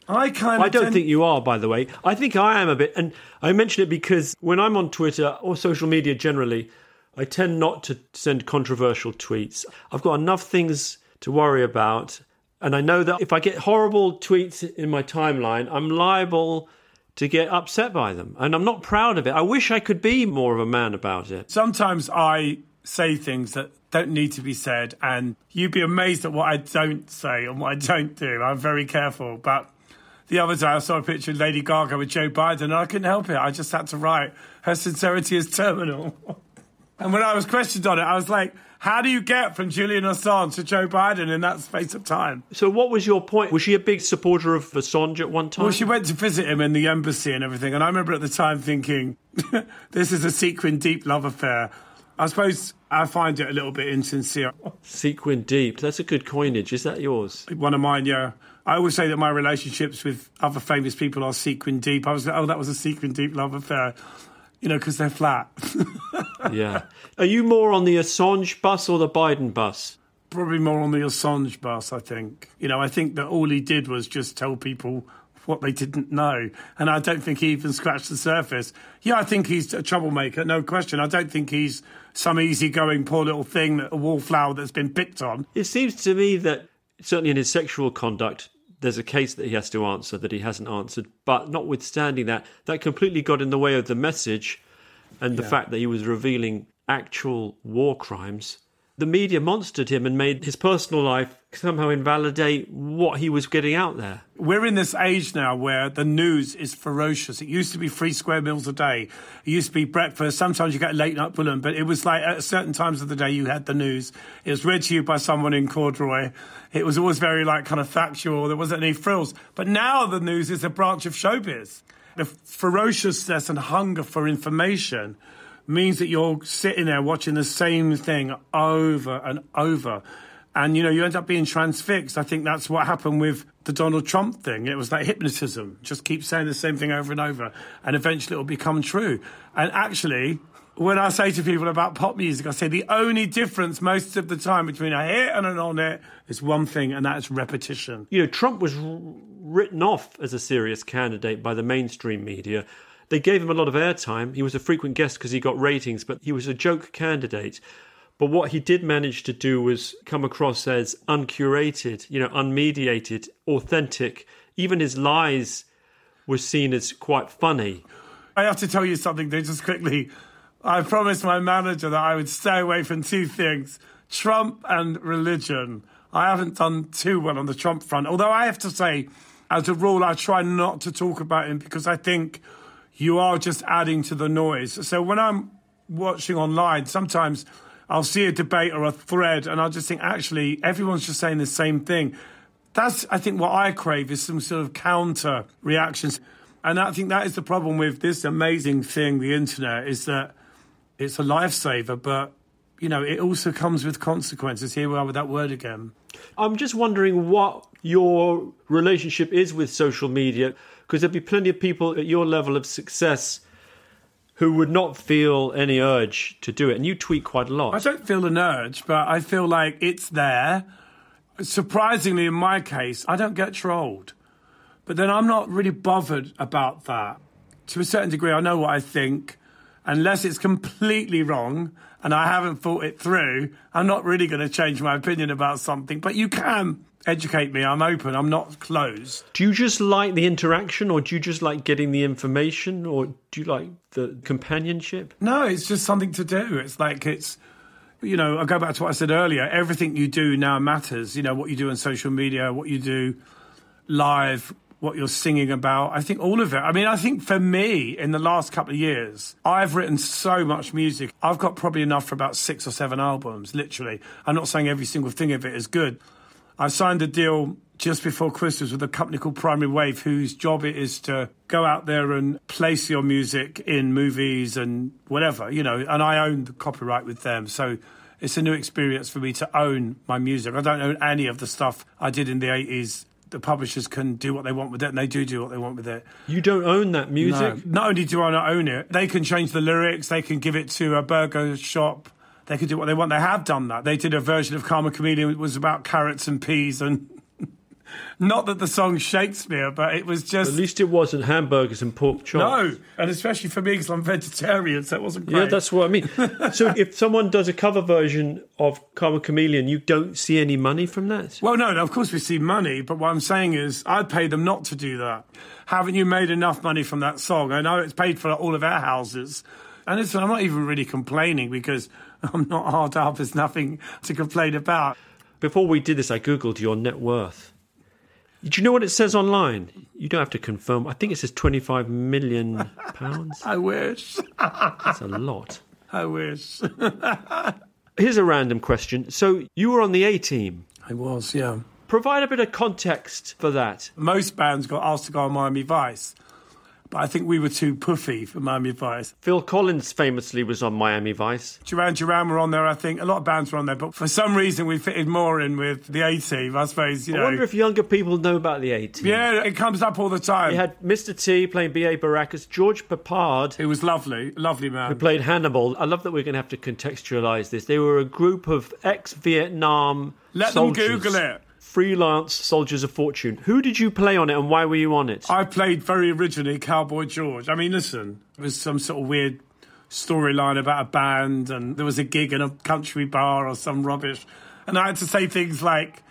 I kind of. I don't tend- think you are, by the way. I think I am a bit, and I mention it because when I'm on Twitter or social media generally, I tend not to send controversial tweets. I've got enough things to worry about, and I know that if I get horrible tweets in my timeline, I'm liable to get upset by them, and I'm not proud of it. I wish I could be more of a man about it. Sometimes I say things that don't need to be said, and you'd be amazed at what I don't say and what I don't do. I'm very careful, but. The other day, I saw a picture of Lady Gaga with Joe Biden, and I couldn't help it. I just had to write, her sincerity is terminal. and when I was questioned on it, I was like, how do you get from Julian Assange to Joe Biden in that space of time? So, what was your point? Was she a big supporter of Assange at one time? Well, she went to visit him in the embassy and everything. And I remember at the time thinking, this is a sequin deep love affair. I suppose I find it a little bit insincere. Sequin deep. That's a good coinage. Is that yours? One of mine, yeah. I always say that my relationships with other famous people are sequin deep. I was like, oh, that was a sequin deep love affair, you know, because they're flat. yeah. Are you more on the Assange bus or the Biden bus? Probably more on the Assange bus, I think. You know, I think that all he did was just tell people what they didn't know. And I don't think he even scratched the surface. Yeah, I think he's a troublemaker, no question. I don't think he's some easygoing poor little thing, a wallflower that's been picked on. It seems to me that certainly in his sexual conduct, there's a case that he has to answer that he hasn't answered. But notwithstanding that, that completely got in the way of the message and the Yeah. fact that he was revealing actual war crimes. The media monstered him and made his personal life somehow invalidate what he was getting out there. We're in this age now where the news is ferocious. It used to be three square meals a day. It used to be breakfast. Sometimes you get late night bulletin, but it was like at certain times of the day you had the news. It was read to you by someone in corduroy. It was always very like kind of factual. There wasn't any frills. But now the news is a branch of showbiz. The ferociousness and hunger for information means that you're sitting there watching the same thing over and over. And, you know, you end up being transfixed. I think that's what happened with the Donald Trump thing. It was like hypnotism. Just keep saying the same thing over and over. And eventually it'll become true. And actually, when I say to people about pop music, I say the only difference most of the time between a hit and an on hit is one thing, and that's repetition. You know, Trump was r- written off as a serious candidate by the mainstream media. They gave him a lot of airtime. He was a frequent guest because he got ratings, but he was a joke candidate. But what he did manage to do was come across as uncurated, you know, unmediated, authentic. Even his lies were seen as quite funny. I have to tell you something, though, just quickly. I promised my manager that I would stay away from two things Trump and religion. I haven't done too well on the Trump front, although I have to say, as a rule, I try not to talk about him because I think you are just adding to the noise. So when I'm watching online, sometimes I'll see a debate or a thread and I'll just think, actually, everyone's just saying the same thing. That's, I think, what I crave is some sort of counter reactions. And I think that is the problem with this amazing thing, the internet, is that it's a lifesaver, but, you know, it also comes with consequences. Here we are with that word again. I'm just wondering what your relationship is with social media, because there'd be plenty of people at your level of success who would not feel any urge to do it. And you tweet quite a lot. I don't feel an urge, but I feel like it's there. Surprisingly, in my case, I don't get trolled. But then I'm not really bothered about that. To a certain degree, I know what I think. Unless it's completely wrong and I haven't thought it through, I'm not really going to change my opinion about something. But you can educate me. I'm open. I'm not closed. Do you just like the interaction, or do you just like getting the information, or do you like the companionship? No, it's just something to do. It's like it's, you know, I go back to what I said earlier. Everything you do now matters. You know, what you do on social media, what you do live, what you're singing about. I think all of it. I mean, I think for me, in the last couple of years, I've written so much music. I've got probably enough for about six or seven albums, literally. I'm not saying every single thing of it is good. I signed a deal just before Christmas with a company called Primary Wave, whose job it is to go out there and place your music in movies and whatever, you know, and I own the copyright with them. So it's a new experience for me to own my music. I don't own any of the stuff I did in the 80s. The publishers can do what they want with it, and they do do what they want with it. You don't own that music? No. Not only do I not own it, they can change the lyrics, they can give it to a burger shop, they could do what they want. They have done that. They did a version of Karma Chameleon It was about carrots and peas and not that the song Shakespeare, but it was just. At least it wasn't hamburgers and pork chops. No, and especially for me because I'm vegetarian, so it wasn't great. Yeah, that's what I mean. so if someone does a cover version of Karma Chameleon, you don't see any money from that? Well, no, of course we see money, but what I'm saying is I'd pay them not to do that. Haven't you made enough money from that song? I know it's paid for all of our houses. And I'm not even really complaining because I'm not hard up. There's nothing to complain about. Before we did this, I googled your net worth. Do you know what it says online? You don't have to confirm. I think it says 25 million pounds. I wish. That's a lot. I wish. Here's a random question. So you were on the A team. I was, yeah. Provide a bit of context for that. Most bands got asked to go on Miami Vice. But I think we were too puffy for Miami Vice. Phil Collins famously was on Miami Vice. Duran Duran were on there, I think. A lot of bands were on there, but for some reason we fitted more in with the A Team, I suppose. You I wonder if younger people know about the A Team. Yeah, it comes up all the time. You had Mr. T playing B.A. Baracus, George Peppard. It was lovely, lovely man. Who played Hannibal. I love that we're going to have to contextualise this. They were a group of ex Vietnam Let soldiers. them Google it freelance soldiers of fortune. Who did you play on it and why were you on it? I played very originally Cowboy George. I mean, listen, it was some sort of weird storyline about a band and there was a gig in a country bar or some rubbish. And I had to say things like,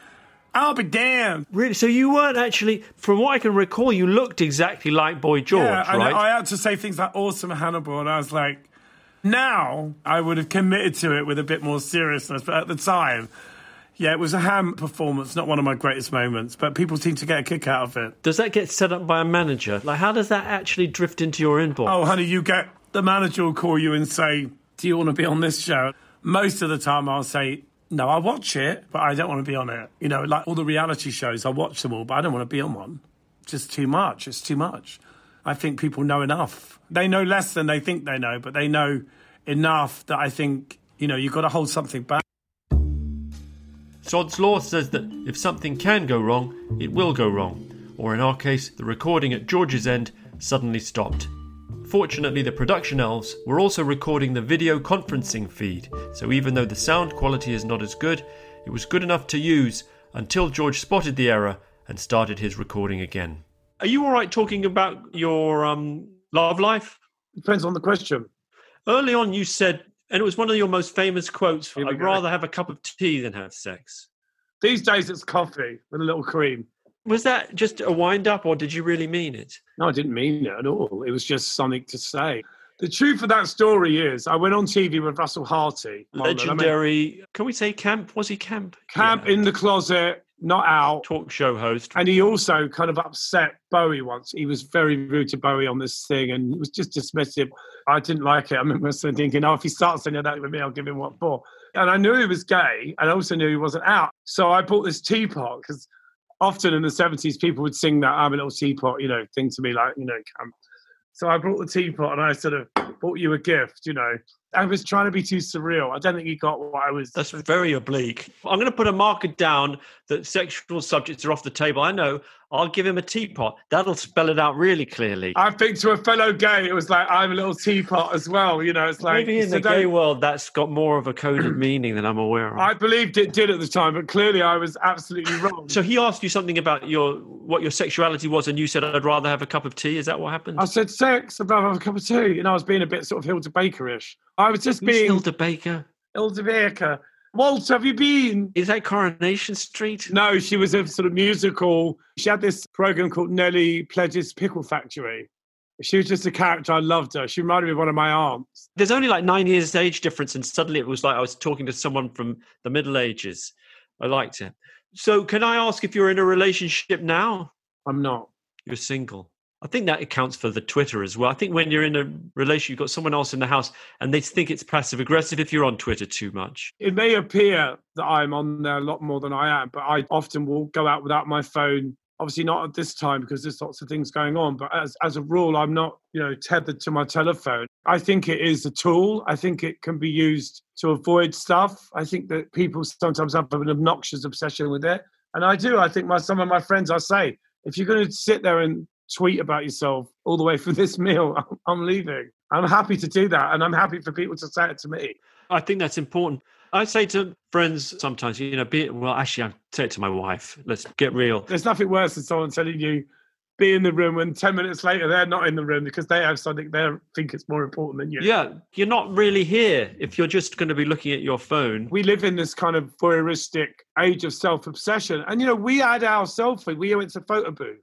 I'll be damned. Really? So you weren't actually, from what I can recall, you looked exactly like Boy George, yeah, right? I, I had to say things like awesome Hannibal and I was like, now I would have committed to it with a bit more seriousness. But at the time, yeah, it was a ham performance, not one of my greatest moments, but people seem to get a kick out of it. Does that get set up by a manager? Like, how does that actually drift into your inbox? Oh, honey, you get the manager will call you and say, Do you want to be on this show? Most of the time, I'll say, No, I watch it, but I don't want to be on it. You know, like all the reality shows, I watch them all, but I don't want to be on one. Just too much. It's too much. I think people know enough. They know less than they think they know, but they know enough that I think, you know, you've got to hold something back. Sod's Law says that if something can go wrong, it will go wrong, or in our case, the recording at George's end suddenly stopped. Fortunately, the production elves were also recording the video conferencing feed, so even though the sound quality is not as good, it was good enough to use until George spotted the error and started his recording again. Are you all right talking about your um, love life? Depends on the question. Early on, you said, and it was one of your most famous quotes we I'd go. rather have a cup of tea than have sex. These days it's coffee with a little cream. Was that just a wind up, or did you really mean it? No, I didn't mean it at all. It was just something to say. The truth of that story is, I went on TV with Russell Harty. on the- I mean, Legendary, can we say camp? Was he camp? Camp Yeah. in the closet, not out. talk show host. And he also kind of upset Bowie once. He was very rude to Bowie on this thing and it was just dismissive. I didn't like it. I remember thinking, oh, if he starts saying that with me, I'll give him what for. And I knew he was gay and I also knew he wasn't out. So I bought this teapot because often in the 70s, people would sing that I'm a little teapot, you know, thing to me like, you know, camp. So I brought the teapot and I sort of bought you a gift, you know. I was trying to be too surreal. I don't think he got what I was. That's very oblique. I'm going to put a marker down that sexual subjects are off the table. I know. I'll give him a teapot. That'll spell it out really clearly. I think to a fellow gay, it was like I'm a little teapot as well. You know, it's like Maybe in the gay world, that's got more of a coded meaning than I'm aware of. I believed it did at the time, but clearly I was absolutely wrong. so he asked you something about your what your sexuality was, and you said, "I'd rather have a cup of tea." Is that what happened? I said sex, I'd rather have a cup of tea. And I was being a bit sort of Hilda Baker-ish. I was just Who's being Hilda Baker? Hilda Baker. Walt, have you been? Is that Coronation Street? No, she was a sort of musical. She had this program called Nellie Pledge's Pickle Factory. She was just a character. I loved her. She reminded me of one of my aunts. There's only like nine years age difference, and suddenly it was like I was talking to someone from the Middle Ages. I liked it. So, can I ask if you're in a relationship now? I'm not. You're single. I think that accounts for the Twitter as well. I think when you're in a relationship, you've got someone else in the house, and they think it's passive aggressive if you're on Twitter too much. It may appear that I'm on there a lot more than I am, but I often will go out without my phone. Obviously, not at this time because there's lots of things going on. But as, as a rule, I'm not, you know, tethered to my telephone. I think it is a tool. I think it can be used to avoid stuff. I think that people sometimes have an obnoxious obsession with it, and I do. I think my some of my friends, I say, if you're going to sit there and tweet about yourself all the way for this meal, I'm, I'm leaving. I'm happy to do that, and I'm happy for people to say it to me. I think that's important. I say to friends sometimes, you know, be well, actually, I say it to my wife. Let's get real. There's nothing worse than someone telling you be in the room and 10 minutes later they're not in the room because they have something they think it's more important than you. Yeah, you're not really here if you're just going to be looking at your phone. We live in this kind of voyeuristic age of self obsession. And, you know, we had our selfie. We went to photo booth.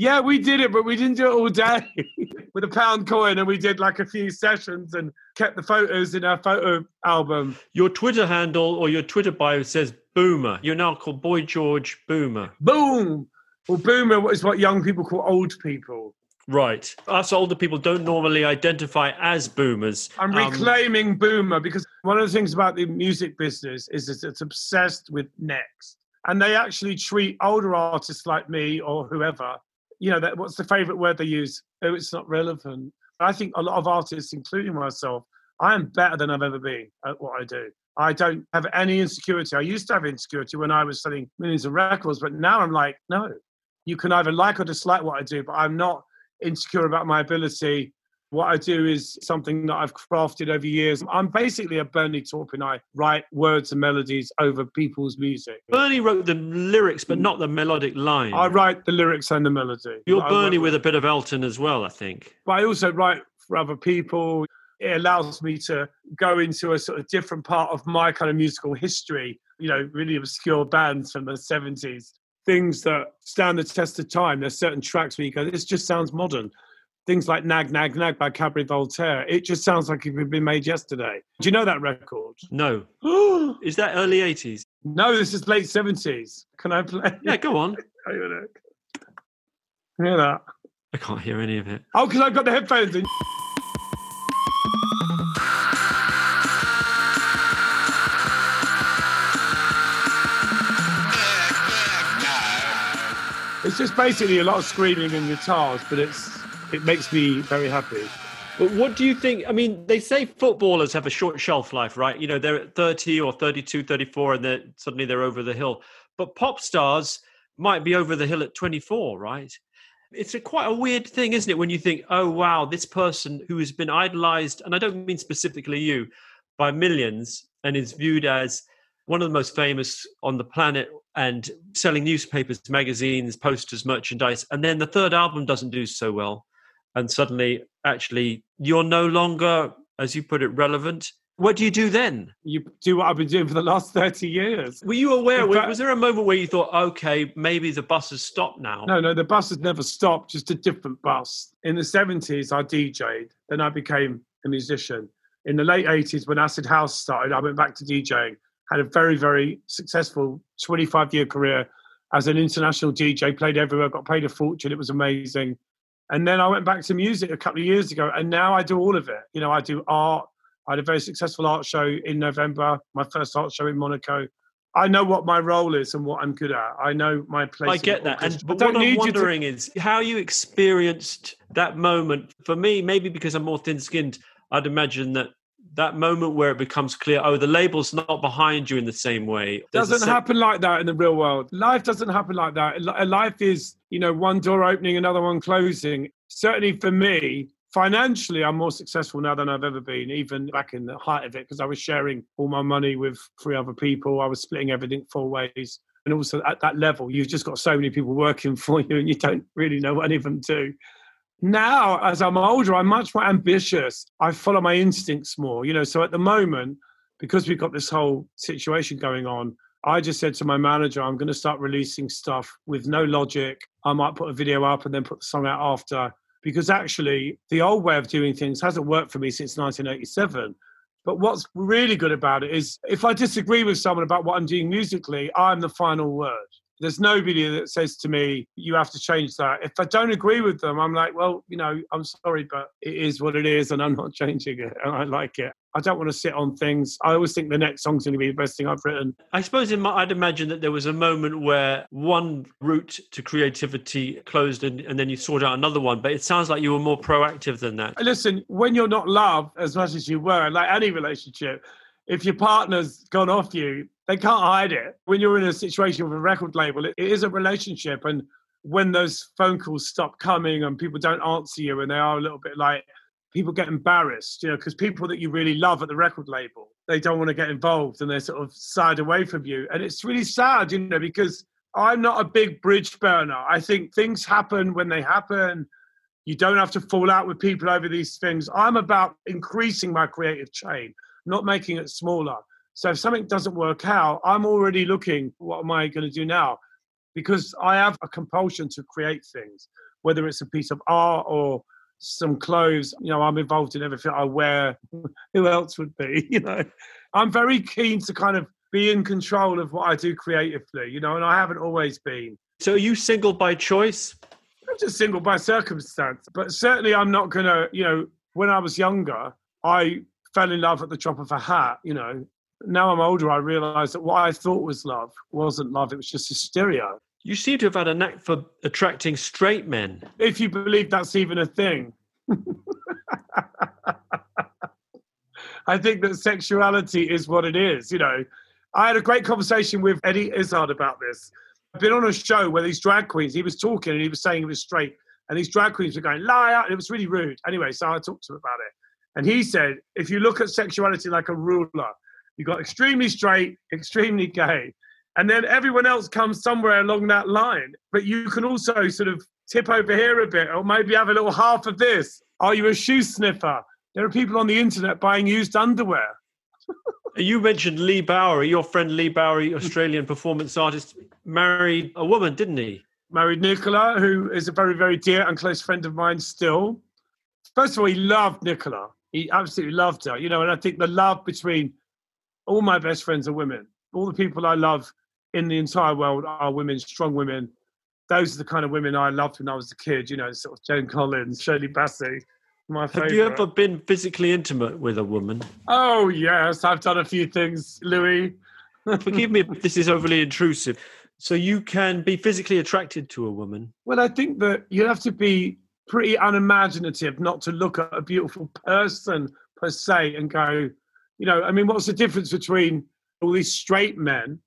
Yeah, we did it, but we didn't do it all day with a pound coin. And we did like a few sessions and kept the photos in our photo album. Your Twitter handle or your Twitter bio says Boomer. You're now called Boy George Boomer. Boom. Well, boomer is what young people call old people. Right. Us older people don't normally identify as boomers. I'm Um, reclaiming boomer because one of the things about the music business is that it's obsessed with next. And they actually treat older artists like me or whoever, you know, that what's the favorite word they use? Oh, it's not relevant. I think a lot of artists, including myself, I am better than I've ever been at what I do. I don't have any insecurity. I used to have insecurity when I was selling millions of records, but now I'm like, no, you can either like or dislike what I do, but I'm not insecure about my ability. What I do is something that I've crafted over years. I'm basically a Bernie Taupin. I write words and melodies over people's music. Bernie wrote the lyrics, but mm. not the melodic line. I write the lyrics and the melody. You're Bernie with a bit of Elton as well, I think. but I also write for other people. It allows me to go into a sort of different part of my kind of musical history, you know, really obscure bands from the 70s, things that stand the test of time. There's certain tracks where you go, this just sounds modern. Things like Nag Nag Nag by Cabaret Voltaire. It just sounds like it could be made yesterday. Do you know that record? No. Is that early 80s? No, this is late 70s. Can I play? Yeah, go on. Hang on a. Hear that? I can't hear any of it. Oh, because I've got the headphones in. It's just basically a lot of screaming and guitars, but it's it makes me very happy. But what do you think? I mean, they say footballers have a short shelf life, right? You know, they're at 30 or 32, 34, and they're, suddenly they're over the hill. But pop stars might be over the hill at 24, right? It's a quite a weird thing, isn't it, when you think, oh, wow, this person who has been idolized, and I don't mean specifically you, by millions and is viewed as one of the most famous on the planet and selling newspapers, magazines, posters, merchandise. And then the third album doesn't do so well. And suddenly, actually, you're no longer, as you put it, relevant. What do you do then? You do what I've been doing for the last 30 years. Were you aware? Fact, was there a moment where you thought, okay, maybe the bus has stopped now? No, no, the bus has never stopped, just a different bus. In the 70s, I DJ'd, then I became a musician. In the late 80s, when Acid House started, I went back to DJing had a very, very successful 25 year career as an international DJ, played everywhere, got paid a fortune. It was amazing. And then I went back to music a couple of years ago, and now I do all of it. You know, I do art. I had a very successful art show in November, my first art show in Monaco. I know what my role is and what I'm good at. I know my place. I get that. And but what I'm wondering to... is how you experienced that moment. For me, maybe because I'm more thin skinned, I'd imagine that that moment where it becomes clear, oh, the label's not behind you in the same way. There's doesn't se- happen like that in the real world. Life doesn't happen like that. Life is, you know, one door opening, another one closing. Certainly for me, financially, I'm more successful now than I've ever been, even back in the height of it, because I was sharing all my money with three other people. I was splitting everything four ways. And also at that level, you've just got so many people working for you and you don't really know what any of them do now as i'm older i'm much more ambitious. I follow my instincts more you know so at the moment because we've got this whole situation going on i just said to my manager i'm going to start releasing stuff with no logic. I might put a video up and then put the song out after because actually the old way of doing things hasn't worked for me since 1987 but what's really good about it is if i disagree with someone about what i'm doing musically i'm the final word there's nobody that says to me, you have to change that. If I don't agree with them, I'm like, well, you know, I'm sorry, but it is what it is and I'm not changing it and I like it. I don't want to sit on things. I always think the next song's going to be the best thing I've written. I suppose my, I'd imagine that there was a moment where one route to creativity closed and, and then you sought out another one. But it sounds like you were more proactive than that. Listen, when you're not loved as much as you were, like any relationship, if your partner's gone off you, they can't hide it. When you're in a situation with a record label, it, is a relationship. And when those phone calls stop coming and people don't answer you and they are a little bit like, people get embarrassed, you know, because people that you really love at the record label, they don't want to get involved and they sort of side away from you. And it's really sad, you know, because I'm not a big bridge burner. I think things happen when they happen. You don't have to fall out with people over these things. I'm about increasing my creative chain, not making it smaller. So if something doesn't work out, I'm already looking, what am I going to do now? Because I have a compulsion to create things, whether it's a piece of art or some clothes. You know, I'm involved in everything I wear. Who else would be? You know, I'm very keen to kind of be in control of what I do creatively, you know, and I haven't always been. So are you single by choice? I'm just single by circumstance. But certainly I'm not going to, you know, when I was younger, I fell in love at the drop of a hat, you know, now I'm older, I realise that what I thought was love wasn't love, it was just hysteria. You seem to have had a knack for attracting straight men. If you believe that's even a thing. I think that sexuality is what it is, you know. I had a great conversation with Eddie Izzard about this. I've been on a show where these drag queens, he was talking and he was saying he was straight, and these drag queens were going, liar, and it was really rude. Anyway, so I talked to him about it. And he said, if you look at sexuality like a ruler, You've got extremely straight, extremely gay. And then everyone else comes somewhere along that line. But you can also sort of tip over here a bit, or maybe have a little half of this. Are you a shoe sniffer? There are people on the internet buying used underwear. you mentioned Leigh Bowery, your friend Leigh Bowery, Australian performance artist, married a woman, didn't he? Married Nicola, who is a very, very dear and close friend of mine still. First of all, he loved Nicola. He absolutely loved her, you know, and I think the love between all my best friends are women. All the people I love in the entire world are women, strong women. Those are the kind of women I loved when I was a kid, you know, sort of Joan Collins, Shirley Bassey. My Have favorite. you ever been physically intimate with a woman? Oh, yes. I've done a few things, Louis. Forgive me if this is overly intrusive. So you can be physically attracted to a woman? Well, I think that you have to be pretty unimaginative not to look at a beautiful person per se and go, you know, I mean, what's the difference between all these straight men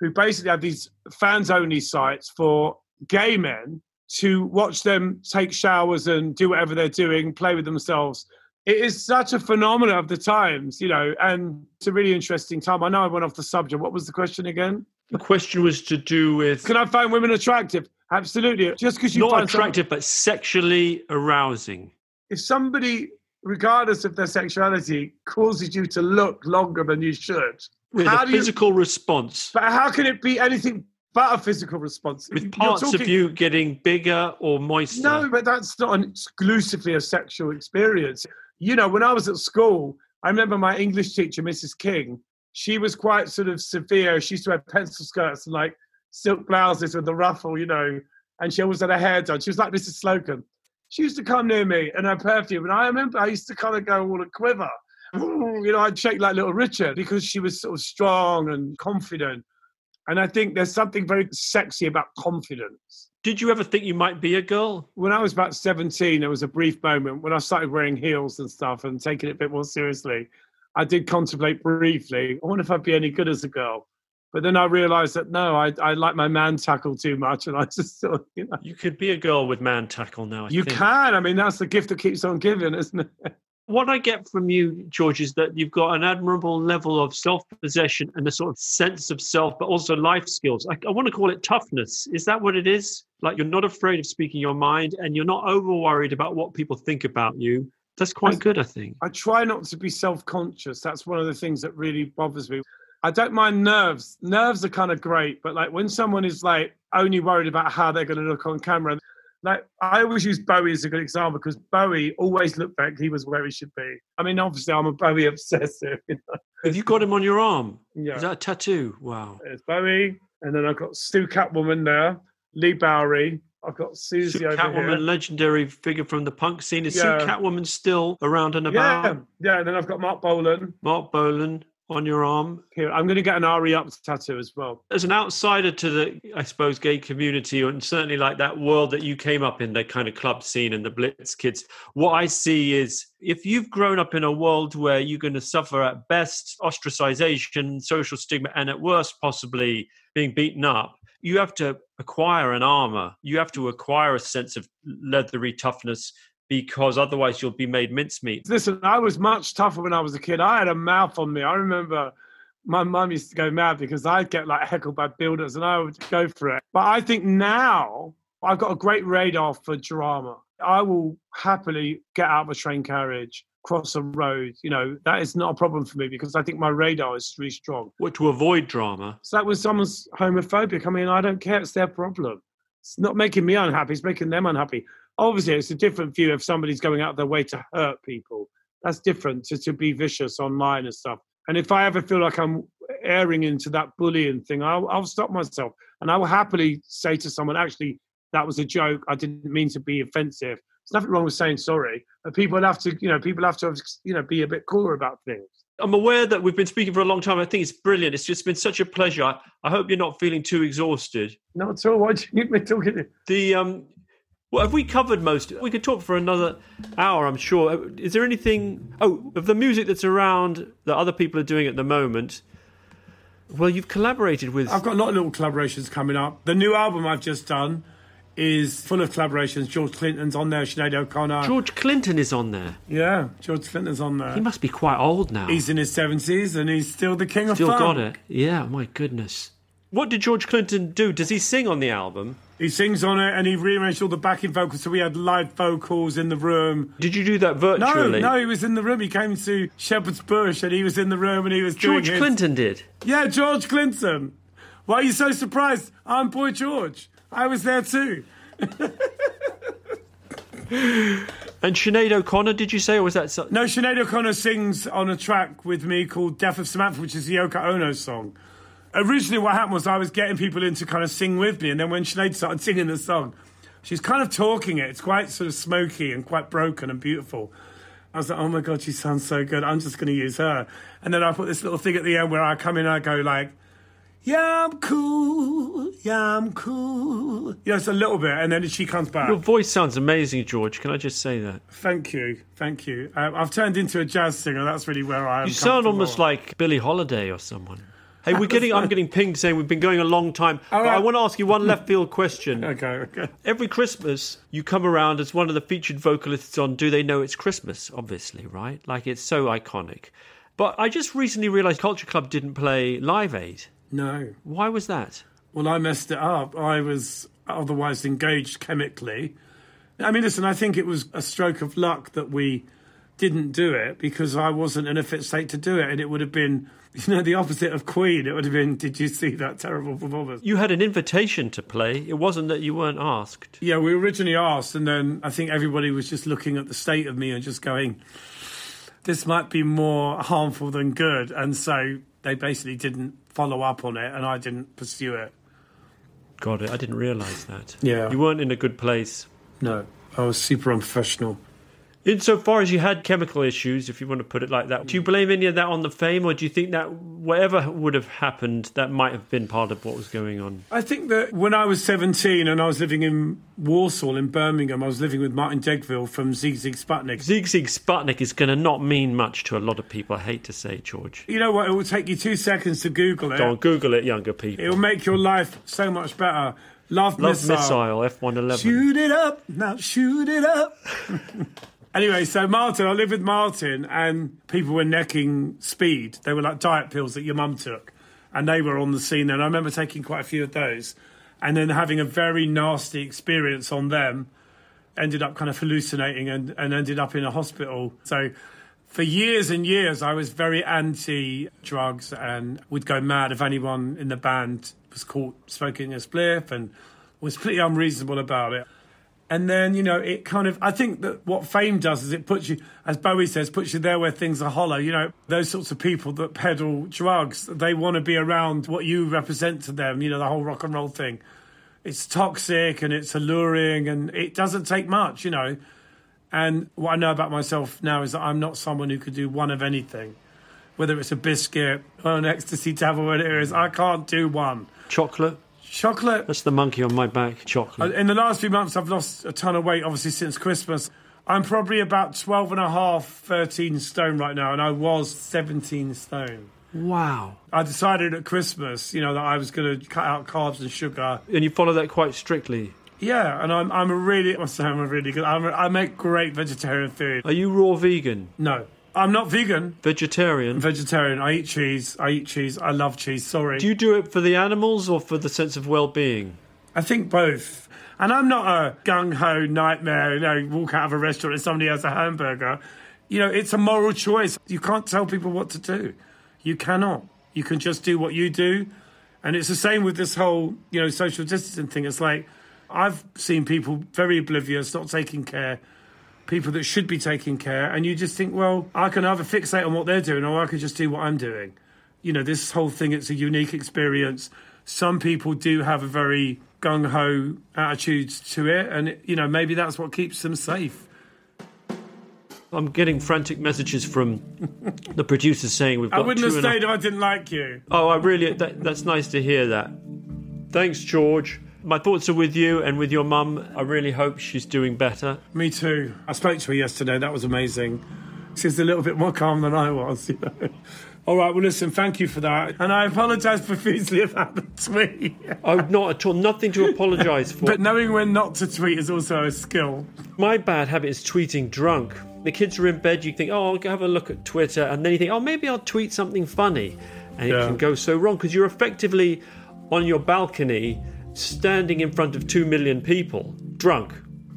who basically have these fans only sites for gay men to watch them take showers and do whatever they're doing, play with themselves. It is such a phenomenon of the times, you know, and it's a really interesting time. I know I went off the subject. What was the question again? The question was to do with Can I find women attractive? Absolutely. Just because you not attractive, but sexually arousing. if somebody, regardless of their sexuality, causes you to look longer than you should, With how a do you- physical response, but how can it be anything but a physical response? with parts of you getting bigger or moister. No, but that's not an exclusively a sexual experience. You know, when I was at school, I remember my English teacher, Mrs. King. She was quite sort of severe. She used to wear pencil skirts and like silk blouses with the ruffle, you know, and she always had her hair done. She was like Mrs. Slocombe. She used to come near me and her perfume, and I remember I used to kind of go all a quiver. You know, I'd shake like little Richard because she was sort of strong and confident. And I think there's something very sexy about confidence Did you ever think you might be a girl? when I was about 17, there was a brief moment when I started wearing heels and stuff and taking it a bit more seriously. I did contemplate briefly, I wonder if I'd be any good as a girl. But then I realized that no, I, I like my man tackle too much. And I just thought, you know, You could be a girl with man tackle now. I you think. can. I mean, that's the gift that keeps on giving, isn't it? What I get from you, George, is that you've got an admirable level of self possession and a sort of sense of self, but also life skills. I, I want to call it toughness. Is that what it is? Like you're not afraid of speaking your mind and you're not over worried about what people think about you. That's quite I- good, I think. I try not to be self conscious. That's one of the things that really bothers me. I don't mind nerves. Nerves are kind of great, but like when someone is like only worried about how they're going to look on camera, like I always use Bowie as a good example because Bowie always looked like he was where he should be. I mean, obviously, I'm a Bowie obsessive. You know? Have you got him on your arm? Yeah, Is that a tattoo? Wow. it's Bowie, and then I've got Sue Catwoman there, Leigh Bowery. I've got Siouxsie Sioux over Catwoman, here. legendary figure from the punk scene. Is Yeah. Sue Catwoman still around and Yeah, about? yeah, and then I've got Marc Bolan Marc Bolan on your arm. here. I'm going to get an Ari up tattoo as well. as an outsider to the, I suppose, gay community, and certainly like that world that you came up in, the kind of club scene and the Blitz kids, what I see is if you've grown up in a world where you're going to suffer at best ostracization, social stigma, and at worst, possibly being beaten up, you have to acquire an armor. You have to acquire a sense of leathery toughness because otherwise you'll be made mincemeat. Listen, I was much tougher when I was a kid. I had a mouth on me. I remember my mum used to go mad because I'd get like heckled by builders and I would go for it. But I think now I've got a great radar for drama. I will happily get out of a train carriage, cross a road. You know, that is not a problem for me because I think my radar is really strong. What to avoid drama? So that when someone's homophobic. I mean, I don't care. It's their problem. It's not making me unhappy. It's making them unhappy. Obviously, it's a different view if somebody's going out of their way to hurt people. That's different to, to be vicious online and stuff. And if I ever feel like I'm airing into that bullying thing, I'll, I'll stop myself and I will happily say to someone, actually, that was a joke. I didn't mean to be offensive. There's nothing wrong with saying sorry, but people have to, you know, people have to, you know, be a bit cooler about things. I'm aware that we've been speaking for a long time. I think it's brilliant. It's just been such a pleasure. I, I hope you're not feeling too exhausted. Not at all. Why do you keep me talking? The um, well, have we covered most? We could talk for another hour. I'm sure. Is there anything? Oh, of the music that's around that other people are doing at the moment. Well, you've collaborated with. I've got a lot of little collaborations coming up. The new album I've just done is full of collaborations. George Clinton's on there, Sinead O'Connor. George Clinton is on there. Yeah, George Clinton's on there. He must be quite old now. He's in his 70s and he's still the king Still of funk. got it. Yeah. My goodness. What did George Clinton do? Does he sing on the album? He sings on it and he rearranged all the backing vocals so we had live vocals in the room. Did you do that virtually? no, no, he was in the room. He came to Shepherd's Bush and he was in the room and he was George his- Clinton did. Yeah, George Clinton. Why are you so surprised? I'm Boy George. I was there too. And Sinead O'Connor, did you say, or was that? So- No, Sinead O'Connor sings on a track with me called Death of Samantha, which is the Yoko Ono song. Originally, what happened was I was getting people in to kind of sing with me, and then when Sinead started singing the song, she's kind of talking it. It's quite sort of smoky and quite broken and beautiful. I was like, oh my God, she sounds so good. I'm just going to use her. And then I put this little thing at the end where I come in and I go like, Yeah, I'm cool. Yeah, I'm cool. Yes, a little bit, and then she comes back. Your voice sounds amazing, George. Can I just say that? Thank you, thank you. Um, I've turned into a jazz singer. That's really where I am. You sound almost like Billie Holiday or someone. Hey, we're getting. I'm getting pinged saying we've been going a long time. But right. I want to ask you one left field question. Okay, okay. Every Christmas, you come around as one of the featured vocalists on Do They Know It's Christmas, obviously, right? Like, it's so iconic. But I just recently realised Culture Club didn't play Live Aid. No. Why was that? Well, I messed it up. I was otherwise engaged chemically. I mean, listen, I think it was a stroke of luck that we didn't do it because I wasn't in a fit state to do it. And it would have been, you know, the opposite of Queen. It would have been, did you see that terrible performance? You had an invitation to play. It wasn't that you weren't asked. Yeah, we originally asked, and then I think everybody was just looking at the state of me and just going, this might be more harmful than good. And so they basically didn't follow up on it, and I didn't pursue it. Got it. I didn't realise that. Yeah. You weren't in a good place. No, I was super unprofessional. Insofar as you had chemical issues, if you want to put it like that, do you blame any of that on the fame, or do you think that whatever would have happened, that might have been part of what was going on? I think that when I was 17 and I was living in Warsaw in Birmingham, I was living with Martin Degville from Sigue Sigue Sputnik. Sigue Sigue Sputnik is going to not mean much to a lot of people. I hate to say, George. You know what? It will take you two seconds to Google it. Go on, Google it, younger people. It will make your life so much better. Love, Love missile. Missile, F111. Shoot it up now, shoot it up. anyway, so Martin, I lived with Martin, and people were necking speed. They were like diet pills that your mum took, and they were on the scene. And I remember taking quite a few of those, and then having a very nasty experience on them. Ended up kind of hallucinating and, and ended up in a hospital. So for years and years, I was very anti drugs and would go mad if anyone in the band was caught smoking a spliff and was pretty unreasonable about it. And then, you know, it kind of, I think that what fame does is it puts you, as Bowie says, puts you there where things are hollow. You know, those sorts of people that peddle drugs, they want to be around what you represent to them, you know, the whole rock and roll thing. It's toxic and it's alluring and it doesn't take much, you know. And what I know about myself now is that I'm not someone who could do one of anything, whether it's a biscuit or an ecstasy tablet, whatever it is. I can't do one. Chocolate? Chocolate. That's the monkey on my back. Chocolate. Uh, in the last few months, I've lost a ton of weight, obviously, since Christmas. I'm probably about 12 and a half, 13 stone right now, and I was 17 stone. wow. I decided at Christmas, you know, that I was going to cut out carbs and sugar. And you follow that quite strictly. Yeah, and I'm, I'm a really, I I'm a really good, I'm a, I make great vegetarian food. Are you raw vegan? No, I'm not vegan. Vegetarian? Vegetarian. I eat cheese. I eat cheese. I love cheese. Sorry. Do you do it for the animals or for the sense of well being? I think both. And I'm not a gung ho nightmare, you know, walk out of a restaurant and somebody has a hamburger. You know, it's a moral choice. You can't tell people what to do. You cannot. You can just do what you do. And it's the same with this whole, you know, social distancing thing. It's like I've seen people very oblivious, not taking care, people that should be taking care. And you just think, well, I can either fixate on what they're doing or I can just do what I'm doing. You know, this whole thing, it's a unique experience. Some people do have a very gung ho attitude to it. And, you know, maybe that's what keeps them safe. I'm getting frantic messages from the producers saying we've got I wouldn't have and a- stayed if I didn't like you. Oh, I really. That, that's nice to hear that. Thanks, George. My thoughts are with you and with your mum. I really hope she's doing better. Me too. I spoke to her yesterday. That was amazing. She's a little bit more calm than I was, you know. All right, well, listen, thank you for that. And I apologise profusely if about the tweet. Oh, not at all. Nothing to apologise for. But knowing when not to tweet is also a skill. My bad habit is tweeting drunk. The kids are in bed, you think, oh, I'll go have a look at Twitter, and then you think, oh, maybe I'll tweet something funny. And it can go so wrong because you're effectively on your balcony standing in front of two million people, drunk,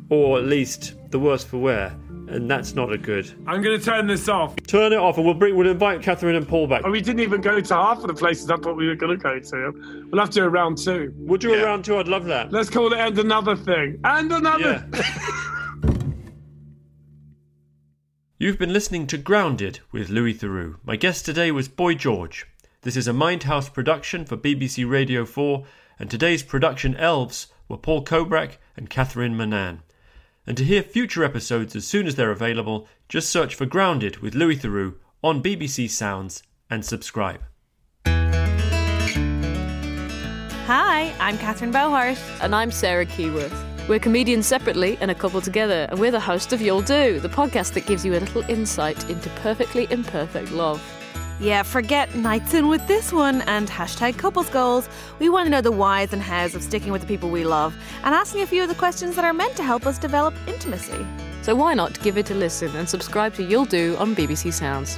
or at least the worse for wear. And that's not a good. I'm going to turn this off. Turn it off, and we'll bring, we'll invite Catherine and Paul back. Oh, we didn't even go to half of the places I thought we were going to go to. We'll have to do a round two. We'll do a round two. I'd love that. Let's call it and another thing. And another. Yeah. You've been listening to Grounded with Louis Theroux. My guest today was Boy George. This is a Mindhouse production for BBC Radio 4, and today's production elves were Paul Kobrak and Catherine Manan. And to hear future episodes as soon as they're available, just search for Grounded with Louis Theroux on BBC Sounds and subscribe. Hi, I'm Catherine Bohart. And I'm Sarah Keyworth. We're comedians separately and a couple together, and we're the host of You'll Do, the podcast that gives you a little insight into perfectly imperfect love. Yeah, forget nights in with this one and hashtag couples goals. We want to know the whys and hows of sticking with the people we love and asking a few of the questions that are meant to help us develop intimacy. So why not give it a listen and subscribe to You'll Do on BBC Sounds?